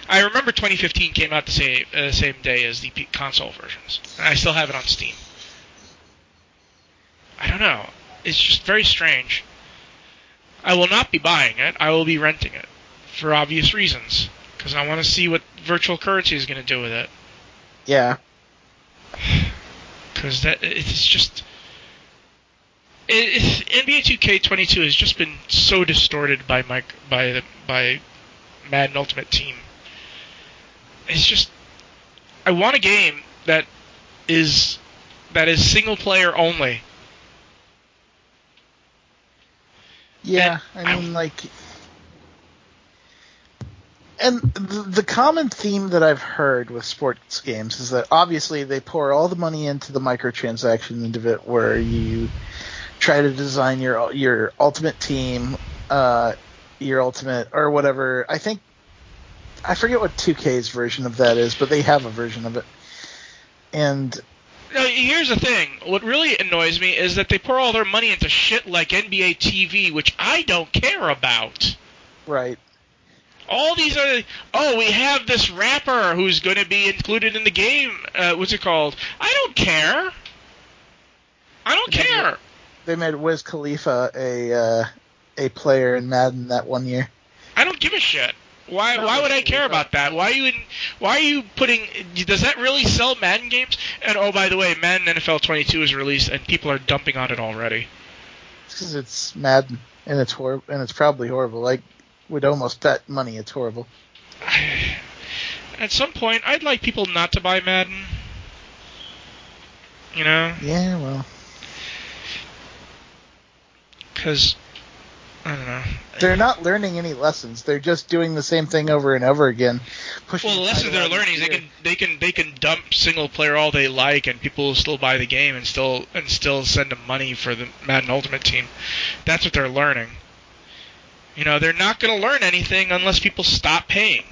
I remember 2015 came out the same uh, same day as the console versions. And I still have it on Steam. I don't know. It's just very strange. I will not be buying it. I will be renting it for obvious reasons because I want to see what virtual currency is going to do with it. Yeah. Because that it's just. It, NBA 2K22 has just been so distorted by my by the by Madden Ultimate Team. It's just I want a game that is that is single player only. Yeah, and I mean like and the, common theme that I've heard with sports games is that obviously they pour all the money into the microtransaction into it, where you try to design your your ultimate team, uh, your ultimate or whatever. I think I forget what 2K's version of that is, but they have a version of it. And now, here's the thing. What really annoys me is that they pour all their money into shit like NBA TV, which I don't care about. Right all these other oh we have this rapper who's going to be included in the game uh, what's it called i don't care i don't care they made wiz khalifa a uh, a player in madden that one year i don't give a shit why why would I care about that? Why are you in, why are you putting does that really sell Madden games? And oh by the way, Madden NFL 22 is released and people are dumping on it already. It's cuz it's Madden and it's hor- and it's probably horrible. Like would almost bet money it's horrible. At some point, I'd like people not to buy Madden. You know? Yeah, well. Because I don't know. They're not learning any lessons. They're just doing the same thing over and over again. Pushing Well, the the lessons they're learning is they can they can they can dump single player all they like, and people will still buy the game and still and still send them money for the Madden Ultimate Team. That's what they're learning. You know, they're not going to learn anything unless people stop paying.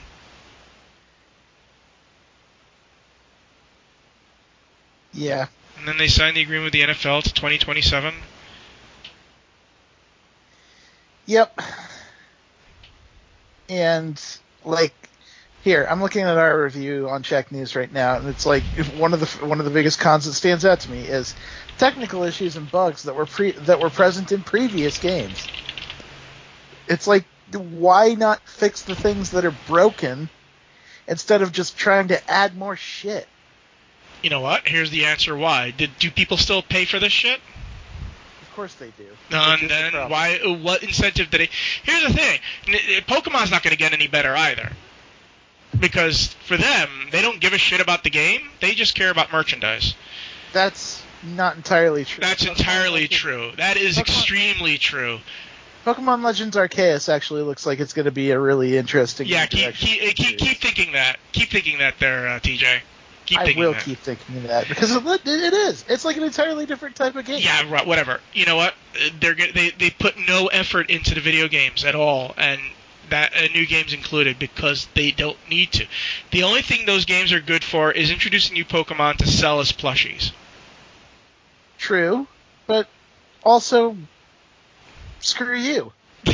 Yeah. And then they signed the agreement with the NFL to 2027. Yep. And like here, I'm looking at our review on Shacknews right now, and it's like one of the one of the biggest cons that stands out to me is technical issues and bugs that were pre that were present in previous games. It's like why not fix the things that are broken instead of just trying to add more shit? You know what? Here's the answer why. Did do people still pay for this shit? Of course they do. No, and then problem. why? What incentive did they? Here's the thing: n- Pokemon's not going to get any better either, because for them, they don't give a shit about the game. They just care about merchandise. That's not entirely true. That's Pokemon entirely Legends- true. That is Pokemon- extremely true. Pokemon Legends Arceus actually looks like it's going to be a really interesting. Yeah, keep keep, keep, keep thinking that. Keep thinking that there, uh, TJ. Keep I will that. keep thinking of that because it, it is. It's like an entirely different type of game. Yeah, right, whatever. You know what? They're they they put no effort into the video games at all, and that uh, new games included because they don't need to. The only thing those games are good for is introducing new Pokemon to sell as plushies. True, but also screw you.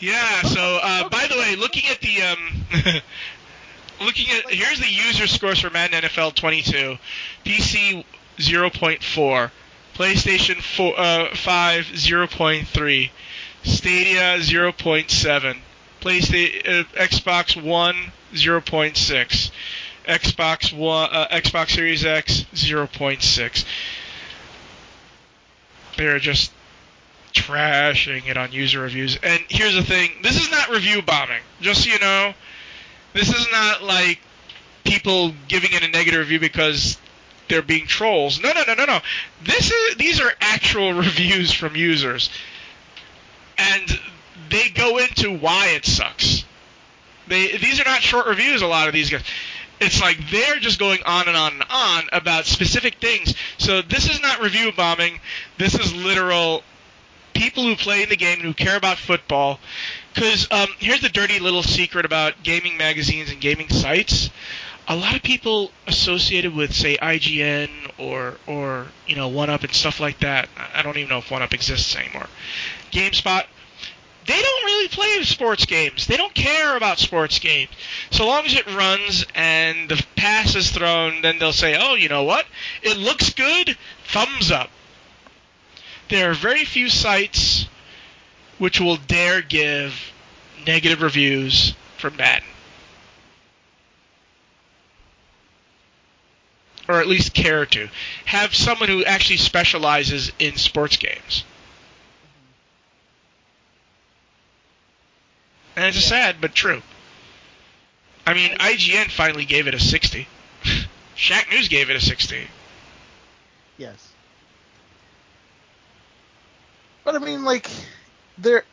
yeah. So, uh, by the way, looking at the um, looking at here's the user scores for Madden NFL 22, PC 0.4, PlayStation 4, uh, 5 0.3, Stadia 0.7, PlayStation uh, Xbox One 0.6. Xbox One, uh, Xbox Series X 0.6. They're just trashing it on user reviews. And here's the thing: this is not review bombing. Just so you know, this is not like people giving it a negative review because they're being trolls. No, no, no, no, no. This is these are actual reviews from users, and they go into why it sucks. They these are not short reviews. A lot of these guys. It's like they're just going on and on and on about specific things. So this is not review bombing. This is literal people who play the game and who care about football. Because um, here's the dirty little secret about gaming magazines and gaming sites. A lot of people associated with, say, IGN or or you know One Up and stuff like that. I don't even know if One Up exists anymore. GameSpot. They don't really play sports games. They don't care about sports games. So long as it runs and the pass is thrown, then they'll say, "Oh, you know what? It looks good. Thumbs up." There are very few sites which will dare give negative reviews for Madden. Or at least care to. Have someone who actually specializes in sports games. And it's Yeah. sad, but true. I mean, IGN finally gave it a 60. Shacknews gave it a 60. Yes. But I mean, like, there.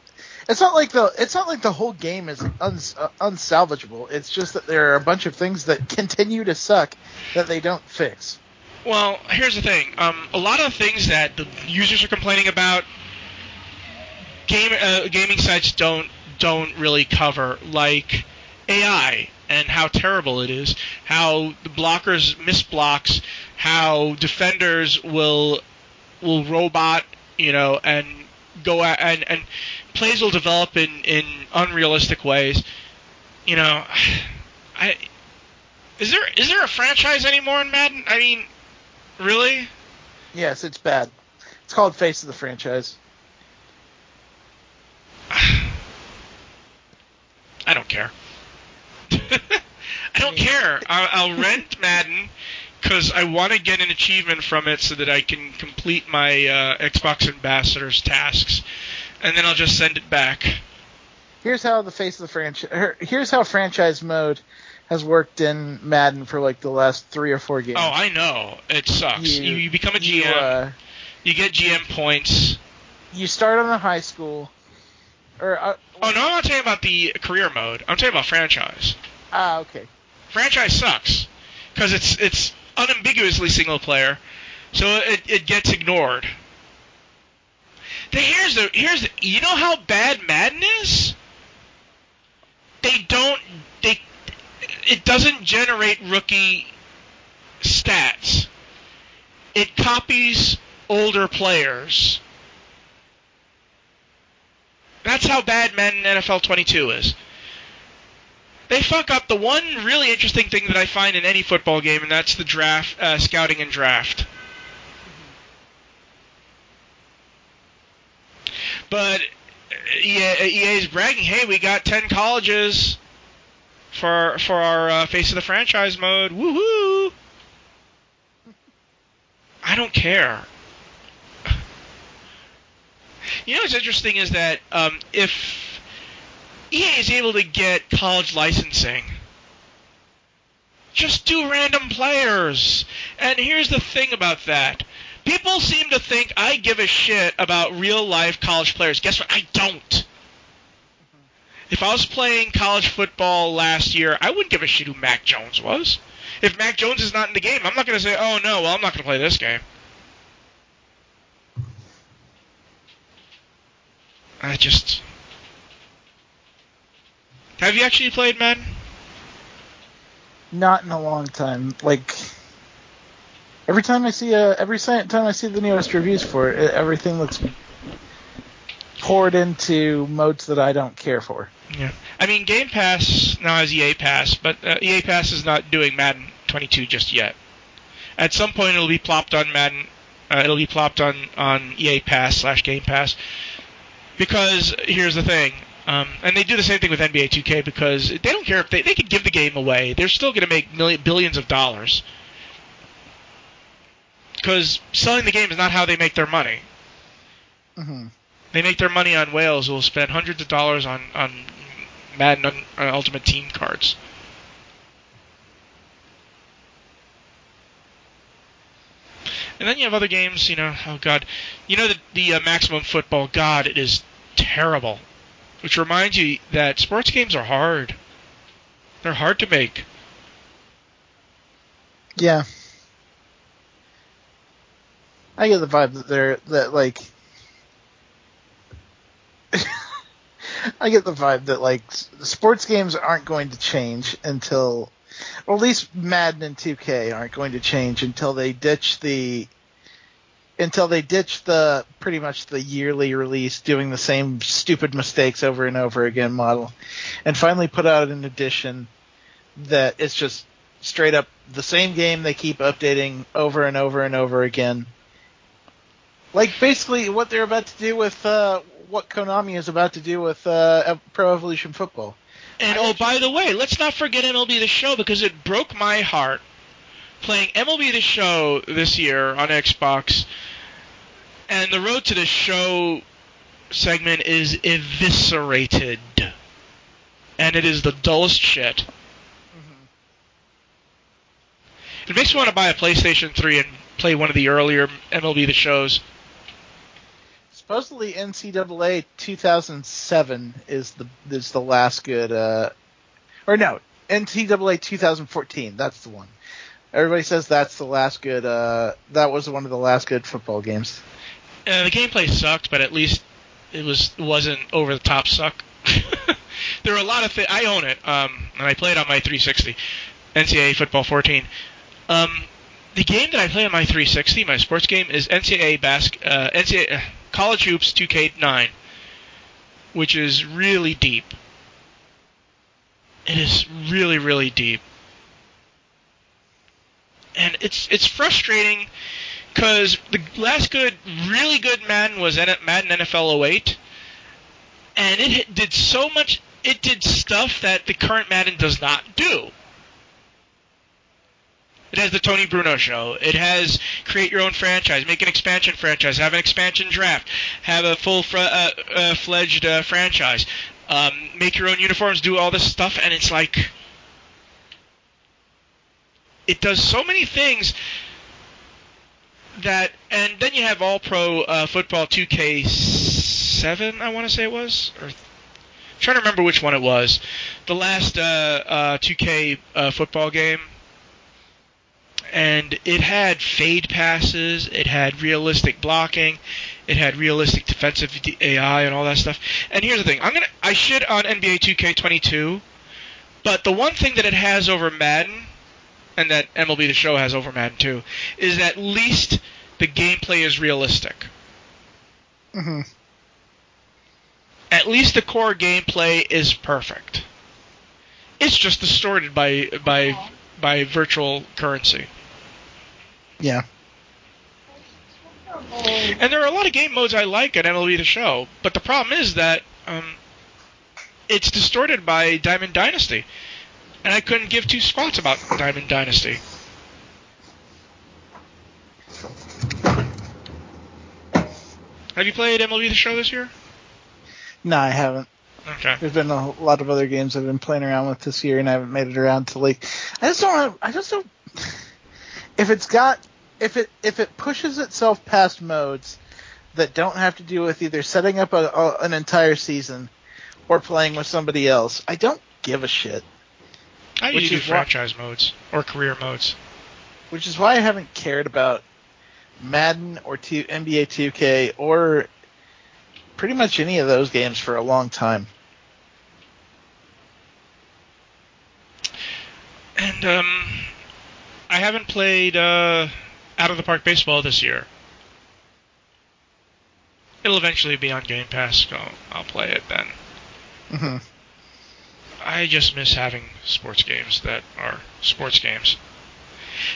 It's not like the it's not like the whole game is uh, unsalvageable. It's just that there are a bunch of things that continue to suck that they don't fix. Well, here's the thing. Um, a lot of things that the users are complaining about, game uh, gaming sites don't don't really cover, like AI and how terrible it is, how the blockers miss blocks, how defenders will will robot, you know, and go at, and and plays will develop in in unrealistic ways. You know, I is there is there a franchise anymore in Madden? I mean, really? Yes, it's bad. It's called Face of the Franchise. I don't care. I don't care. I'll, I'll rent Madden because I want to get an achievement from it so that I can complete my uh, Xbox Ambassador's tasks, and then I'll just send it back. Here's how the Face of the Franchise. Here's how franchise mode has worked in Madden for like the last three or four games. Oh, I know. It sucks. You, you become a GM. You, uh, you get GM points, you start on the high school, or uh, Oh no, I'm not talking about the career mode. I'm talking about franchise. ah, okay. Franchise sucks because it's it's unambiguously single player, so it, it gets ignored. The, here's the here's the, you know how bad Madden is. They don't they it doesn't generate rookie stats. It copies older players. That's how bad Madden NFL 22 is. They fuck up the one really interesting thing that I find in any football game, and that's the draft, uh, scouting and draft. But EA, EA is bragging, hey, we got 10 colleges for for our uh, face of the franchise mode. Woohoo! I don't care. You know what's interesting is that um, if EA is able to get college licensing, just do random players. And here's the thing about that. People seem to think I give a shit about real life college players. Guess what? I don't. If I was playing college football last year, I wouldn't give a shit who Mac Jones was. If Mac Jones is not in the game, I'm not going to say, oh no, well, I'm not going to play this game. I just. Have you actually played Madden? Not in a long time. Like every time I see a every time I see the newest reviews for it, everything looks poured into modes that I don't care for. Yeah. I mean, Game Pass now has EA Pass, but uh, EA Pass is not doing Madden 22 just yet. At some point, it'll be plopped on Madden. Uh, it'll be plopped on on EA Pass slash Game Pass. Because here's the thing, um, and they do the same thing with NBA 2K because they don't care if they they could give the game away. They're still going to make million, billions of dollars. Because selling the game is not how they make their money. hmm They make their money on whales who will spend hundreds of dollars on on Madden uh, Ultimate Team cards. And then you have other games, you know. Oh God, you know the the uh, Maximum Football. God, it is terrible. Which reminds you that sports games are hard. They're hard to make. Yeah. I get the vibe that they're that like I get the vibe that like sports games aren't going to change until or at least Madden and 2K aren't going to change until they ditch the until they ditch the pretty much the yearly release doing the same stupid mistakes over and over again model and finally put out an edition that it's just straight up the same game they keep updating over and over and over again. Like basically what they're about to do with uh, what Konami is about to do with uh, Pro Evolution Football. And oh, by the way, let's not forget MLB The Show because it broke my heart playing MLB The Show this year on Xbox. And the road to the show segment is eviscerated. And it is the dullest shit. It makes me want to buy a PlayStation 3 and play one of the earlier MLB The Shows. Supposedly NCAA 2007 is the is the last good uh or no, NCAA 2014, that's the one. Everybody says that's the last good uh that was one of the last good football games. Uh, the gameplay sucked, but at least it was wasn't over the top suck. there were a lot of thi- I own it, um, and I play it on my 360, NCAA Football 14. Um, the game that I play on my 360, my sports game, is NCAA bas- uh, NCAA uh, College Hoops 2K9, which is really deep. It is really really deep, and it's it's frustrating because the last good, really good Madden was Madden NFL 08, and it did so much. It did stuff that the current Madden does not do. It has the Tony Bruno show. It has create your own franchise, make an expansion franchise, have an expansion draft, have a full fr- uh, uh, fledged uh, franchise, um, make your own uniforms, do all this stuff, and it's like it does so many things that and then you have all pro uh, football 2k seven, I want to say it was, or trying to remember which one it was. The last uh, uh, 2K uh, football game, and it had fade passes, it had realistic blocking, it had realistic defensive AI and all that stuff. And here's the thing: I'm gonna I shit on NBA 2K22, but the one thing that it has over Madden, and that MLB The Show has over Madden too, is at least the gameplay is realistic. Mm-hmm. At least the core gameplay is perfect. It's just distorted by by by virtual currency. Yeah. And there are a lot of game modes I like in MLB The Show, but the problem is that um, it's distorted by Diamond Dynasty, and I couldn't give two squats about Diamond Dynasty. Have you played MLB The Show this year? No, I haven't. Okay. There's been a lot of other games I've been playing around with this year, and I haven't made it around to like. I just don't. I just don't. If it's got, if it if it pushes itself past modes that don't have to do with either setting up a, a, an entire season or playing with somebody else, I don't give a shit. I Which usually do is why- franchise modes or career modes. Which is why I haven't cared about Madden or two, NBA 2K or pretty much any of those games for a long time. And um, I haven't played uh, Out of the Park Baseball this year. It'll eventually be on Game Pass. So I'll play it then. hmm I just miss having sports games that are sports games.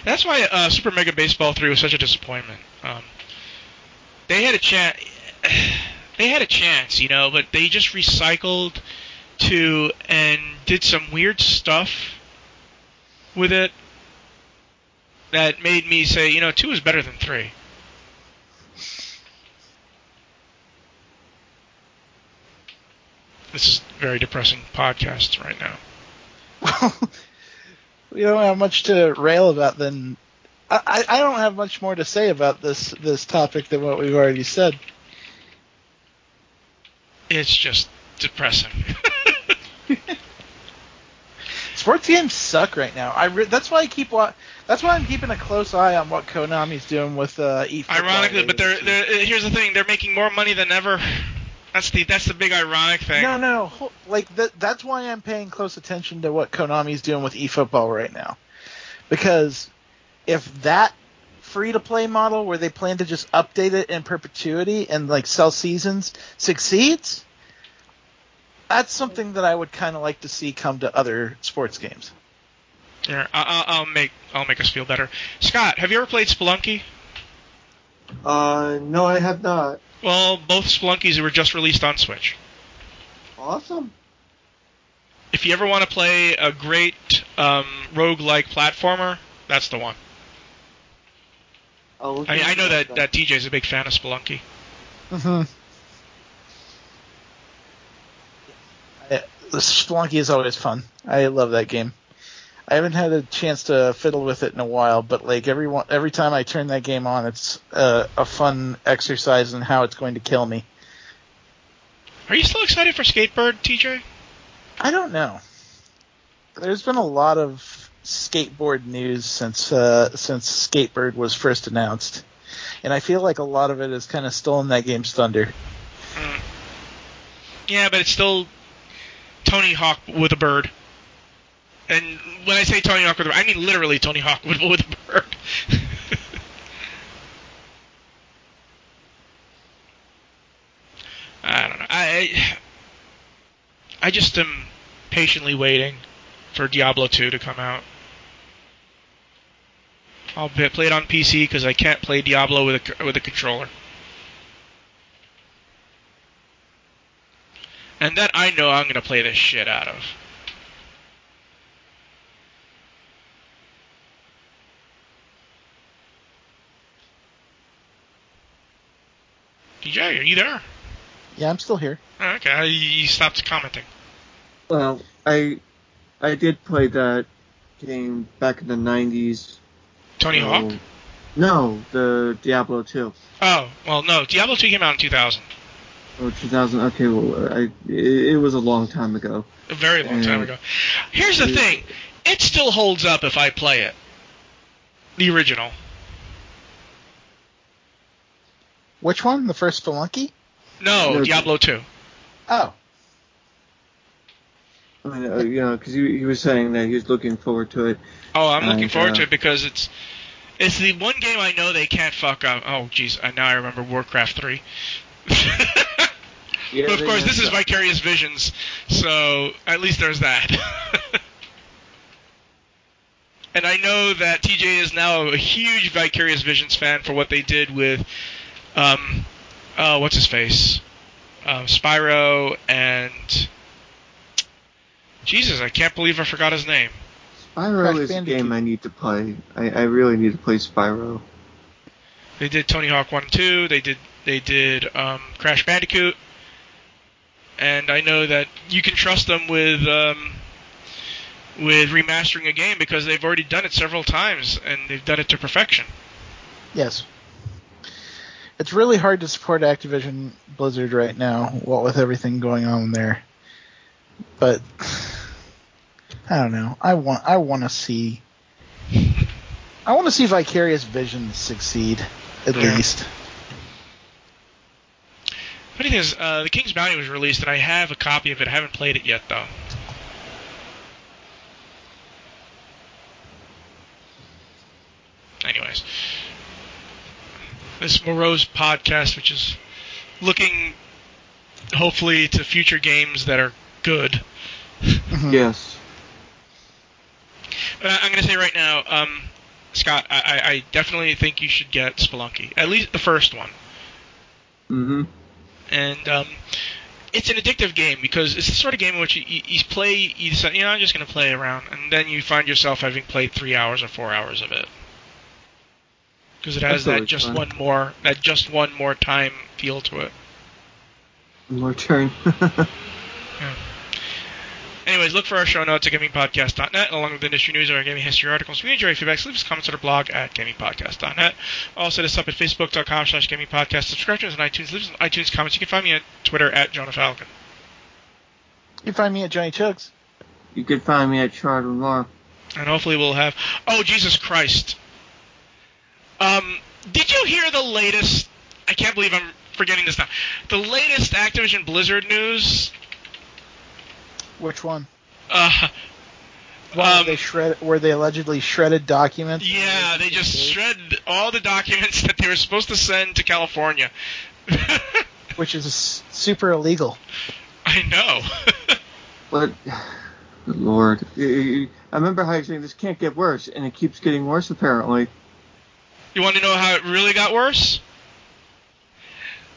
That's why uh, Super Mega Baseball 3 was such a disappointment. Um, they had a chance. They had a chance, you know, but they just recycled to and did some weird stuff with it that made me say, you know, two is better than three. This is very depressing podcast right now. Well, we don't have much to rail about. Then I, I don't have much more to say about this this topic than what we've already said. It's just depressing. Sports games suck right now. I re- that's why I keep wa- That's why I'm keeping a close eye on what Konami's doing with uh, Ironically, but they're, they're here's the thing: they're making more money than ever. That's the that's the big ironic thing. No, no, like that. That's why I'm paying close attention to what Konami's doing with eFootball right now, because if that free to play model where they plan to just update it in perpetuity and like sell seasons succeeds, that's something that I would kind of like to see come to other sports games. Here, I, I- I'll make I'll make us feel better. Scott, have you ever played Spelunky? Uh, no, I have not. Well, both Spelunkies were just released on Switch. Awesome. If you ever want to play a great um, rogue-like platformer, that's the one. I'll I, I know that, then. that TJ's a big fan of Spelunky. Mm-hmm. The Spelunky is always fun. I love that game. I haven't had a chance to fiddle with it in a while, but like every one, every time I turn that game on, it's uh, a fun exercise in how it's going to kill me. Are you still excited for Skatebird, TJ? I don't know. There's been a lot of skateboard news since uh, since Skatebird was first announced, and I feel like a lot of it has kind of stolen that game's thunder. Mm. Yeah, but it's still Tony Hawk with a bird. And when I say Tony Hawk with a bird, I mean literally Tony Hawk with, with a bird. I don't know. I I just am patiently waiting for Diablo 2 to come out. I'll play it on PC because I can't play Diablo with a with a controller. And that I know I'm gonna play the shit out of. TJ, are you there? Yeah, I'm still here. Oh, Okay, I- you stopped commenting. Well, I I did play that game back in the 90s. Tony so- Hawk? No, the Diablo 2. Oh, well, no. Diablo 2 came out in 2000. Oh, 2000. Okay, well, I, it, it was a long time ago. A very long time ago. Here's the Yeah. thing: it still holds up if I play it. The original. Which one? The first Spelunky? No, No, Diablo 2. Oh, I mean, uh, you know, because he, he was saying that he was looking forward to it. Oh, I'm looking And, forward uh, to it because it's it's the one game I know they can't fuck up. Oh, jeez, uh, now I remember Warcraft 3. Yeah, but of course, this is up. Vicarious Visions, so at least there's that. and I know that TJ is now a huge Vicarious Visions fan for what they did with, um, uh, what's his face, um, Spyro and. Jesus, I can't believe I forgot his name. Spyro Crash is a game I need to play. I, I really need to play Spyro. They did Tony Hawk 1 and 2. They did they did um, Crash Bandicoot. And I know that you can trust them with um, with remastering a game because they've already done it several times and they've done it to perfection. yes. It's really hard to support Activision Blizzard right now, what with everything going on there. But I don't know. I want I want to see I want to see Vicarious Visions succeed at Yeah. least. Funny thing is, uh, the King's Bounty was released and I have a copy of it. I haven't played it yet though. Anyways, this morose podcast, which is looking hopefully to future games that are good. Mhm. Yes. But I, I'm going to say right now, um, Scott, I, I, I definitely think you should get Spelunky, at least the first one. Mm-hmm. and um, it's an addictive game because it's the sort of game in which you, you, you play, you decide, you know, I'm just going to play around, and then you find yourself having played three hours or four hours of it because it has That's that just fun. one more, that just one more time feel to it. More turn. Anyways, look for our show notes at gamingpodcast.net, along with industry news or our gaming history articles. If you enjoy feedback, so leave us comments on our blog at gamingpodcast.net. Also, hit us up at facebook.com slash gamingpodcast. Subscribe to us on iTunes. Leave us on iTunes comments. You can find me on Twitter at Jonah Falcon. You can find me at Johnny Chugs. you can find me at Charter Lamar. And hopefully we'll have. Oh, Jesus Christ. Um, did you hear the latest? I can't believe I'm forgetting this now. The latest Activision Blizzard news. Which one? Uh, Well, Um, they shred where they allegedly shredded documents. yeah, they just shredded all the documents that they were supposed to send to California. which is super illegal. I know. But, good lord. I remember how you're saying this can't get worse, and it keeps getting worse apparently. You want to know how it really got worse?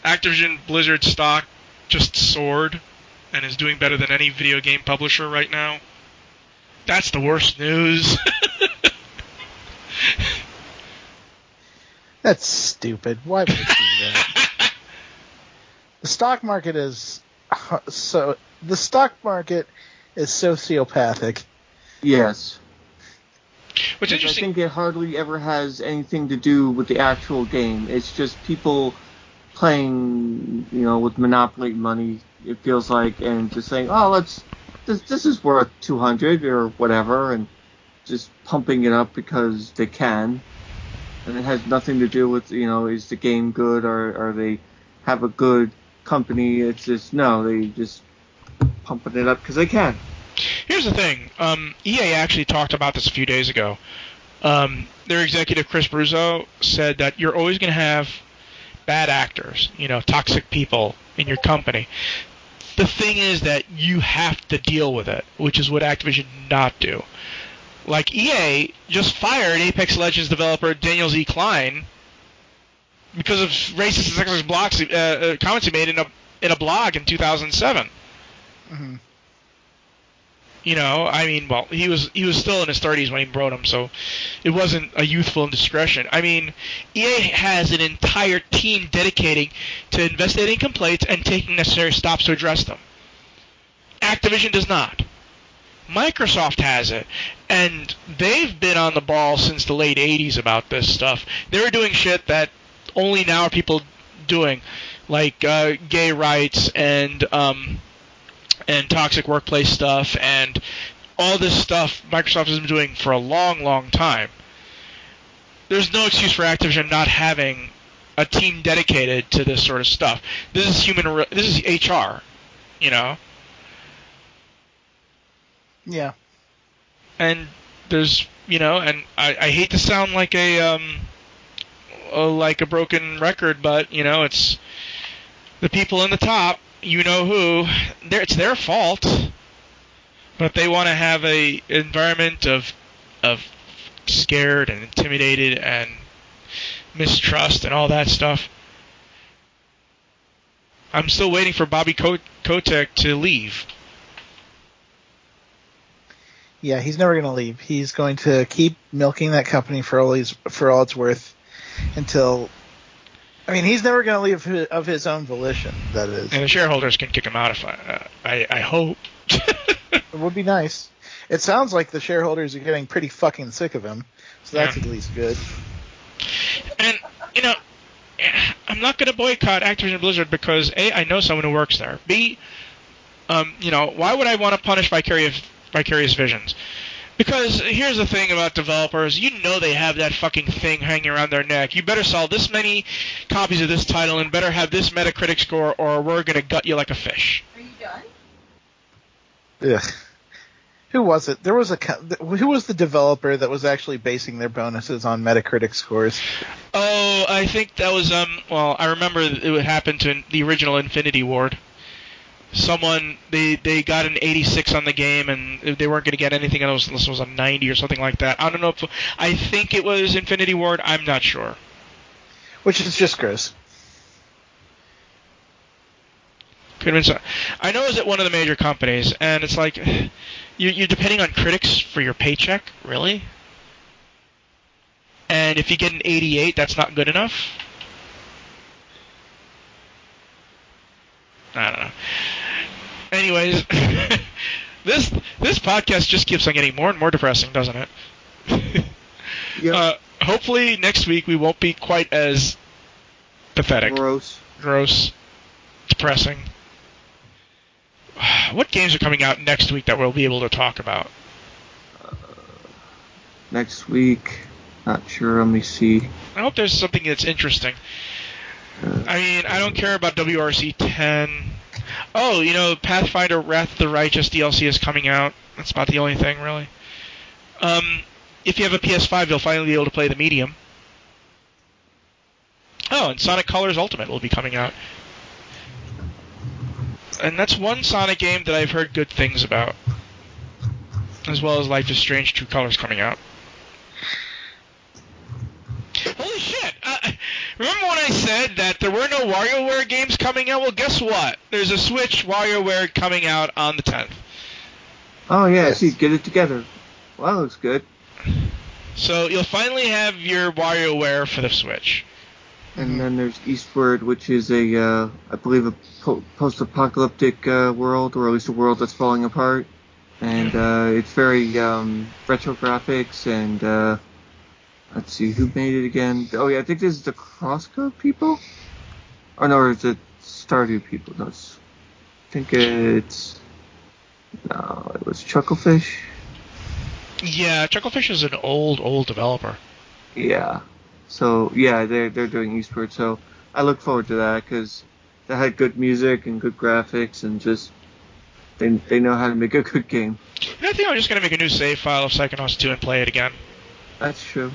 Activision Blizzard stock just soared and is doing better than any video game publisher right now. That's the worst news. That's stupid. Why would they do that? the stock market is uh, so. The stock market is sociopathic. Yes. What's I think it hardly ever has anything to do with the actual game. It's just people playing, you know, with Monopoly money. It feels like, and just saying, "Oh, let's this this is worth 200 or whatever," and just pumping it up because they can. And it has nothing to do with, you know, is the game good or or they have a good company. It's just no, they just pumping it up because they can. Here's the thing. Um, EA actually talked about this a few days ago. Um, their executive Chris Bruzzo said that you're always going to have bad actors, you know, toxic people in your company. The thing is that you have to deal with it, which is what Activision not do. Like EA just fired Apex Legends developer Daniel Z. Klein because of racist and sexist blocks, uh, uh, comments he made in a in a blog in 2007. hmm You know, I mean, well, he was he was still in his 30s when he wrote them, so it wasn't a youthful indiscretion. I mean, EA has an entire team dedicating to investigating complaints and taking necessary steps to address them. Activision does not. Microsoft has it, and they've been on the ball since the late 80s about this stuff. They were doing shit that only now are people doing. like uh, gay rights and um, and toxic workplace stuff and all this stuff Microsoft has been doing for a long, long time. There's no excuse for Activision not having a team dedicated to this sort of stuff. This is human. Re- this is HR, you know. Yeah. And there's, you know, and I, I hate to sound like a um, like a broken record, but you know, it's the people in the top. You know who? It's their fault but they want to have a environment of of scared and intimidated and mistrust and all that stuff. I'm still waiting for Bobby Kotick to leave. Yeah, he's never going to leave. He's going to keep milking that company for all he's for all it's worth until. I mean, he's never going to leave of his own volition. That is, and the shareholders can kick him out if I. Uh, I, I hope. it would be nice. It sounds like the shareholders are getting pretty fucking sick of him, so that's yeah. at least good. And you know, I'm not going to boycott Activision Blizzard because a I know someone who works there. B, um, you know, why would I want to punish vicarious vicarious visions? Because here's the thing about developers, you know they have that fucking thing hanging around their neck. You better sell this many copies of this title and better have this Metacritic score or we're gonna gut you like a fish. Are you done? Ugh. Who was it? There was a who was the developer that was actually basing their bonuses on Metacritic scores? Oh, I think that was um. Well, I remember it would happen to the original Infinity Ward. Someone they they got an 86 on the game and they weren't going to get anything else unless it was a 90 or something like that. I don't know if I think it was Infinity Ward. I'm not sure. Which is just gross. Could have been. I know it's at one of the major companies, and it's like you, you're depending on critics for your paycheck, really. And if you get an 88, that's not good enough. I don't know. Anyways, this this podcast just keeps on getting more and more depressing, doesn't it? yep. Uh, hopefully next week we won't be quite as pathetic. Gross. Gross. Depressing. what games are coming out next week that we'll be able to talk about? Uh, next week, not sure. Let me see. I hope there's something that's interesting. Uh, I mean, I don't care about WRC 10. Oh, you know, Pathfinder Wrath of the Righteous DLC is coming out. That's about the only thing, really. Um, if you have a PS5, you'll finally be able to play the medium. Oh, and Sonic Colors Ultimate will be coming out and that's one Sonic game that I've heard good things about, as well as Life is Strange: True Colors coming out. Holy shit! Uh, remember when I said that there were no WarioWare games coming out? Well, guess what? There's a Switch WarioWare coming out on the 10th. Oh yeah, yes. see, get it together. Well, that looks good. So you'll finally have your WarioWare for the Switch. And then there's Eastward, which is a, uh, I believe, a po- post-apocalyptic uh, world, or at least a world that's falling apart. And uh, it's very um, retro graphics, and uh, let's see who made it again. Oh yeah, I think this is the Crosscode people. Oh no, or is it Stardew people? No, it's, I think it's no, it was Chucklefish. Yeah, Chucklefish is an old, old developer. Yeah. So yeah, they're they're doing Eastward. So I look forward to that because they had good music and good graphics and just they they know how to make a good game. I think I'm just gonna make a new save file of Psychonauts 2 and play it again. That's true.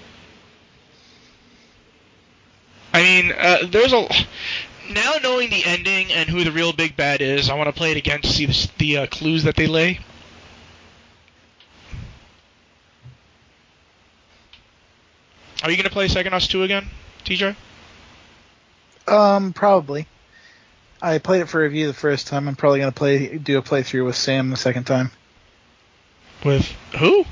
I mean, uh, there's a now knowing the ending and who the real big bad is. I want to play it again to see the, the uh, clues that they lay. Are you going to play Second Psychonauts 2 again, TJ? Um, probably. I played it for review the first time. I'm probably going to play do a playthrough with Sam the second time. With who?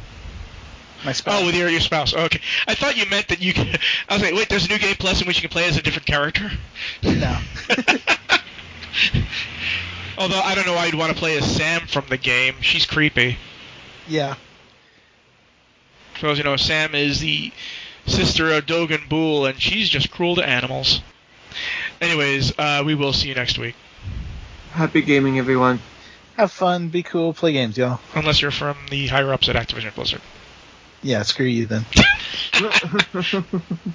My spouse. Oh, with your your spouse. okay. I thought you meant that you. Could, I was like, wait, there's a new game plus in which you can play as a different character. No. Although I don't know why you'd want to play as Sam from the game. She's creepy. Yeah. So as you know, Sam is the sister of Dogen Boole, and she's just cruel to animals. Anyways, uh, we will see you next week. Happy gaming, everyone. Have fun, be cool, play games, y'all. Unless you're from the higher ups at Activision Blizzard. Yeah, screw you then.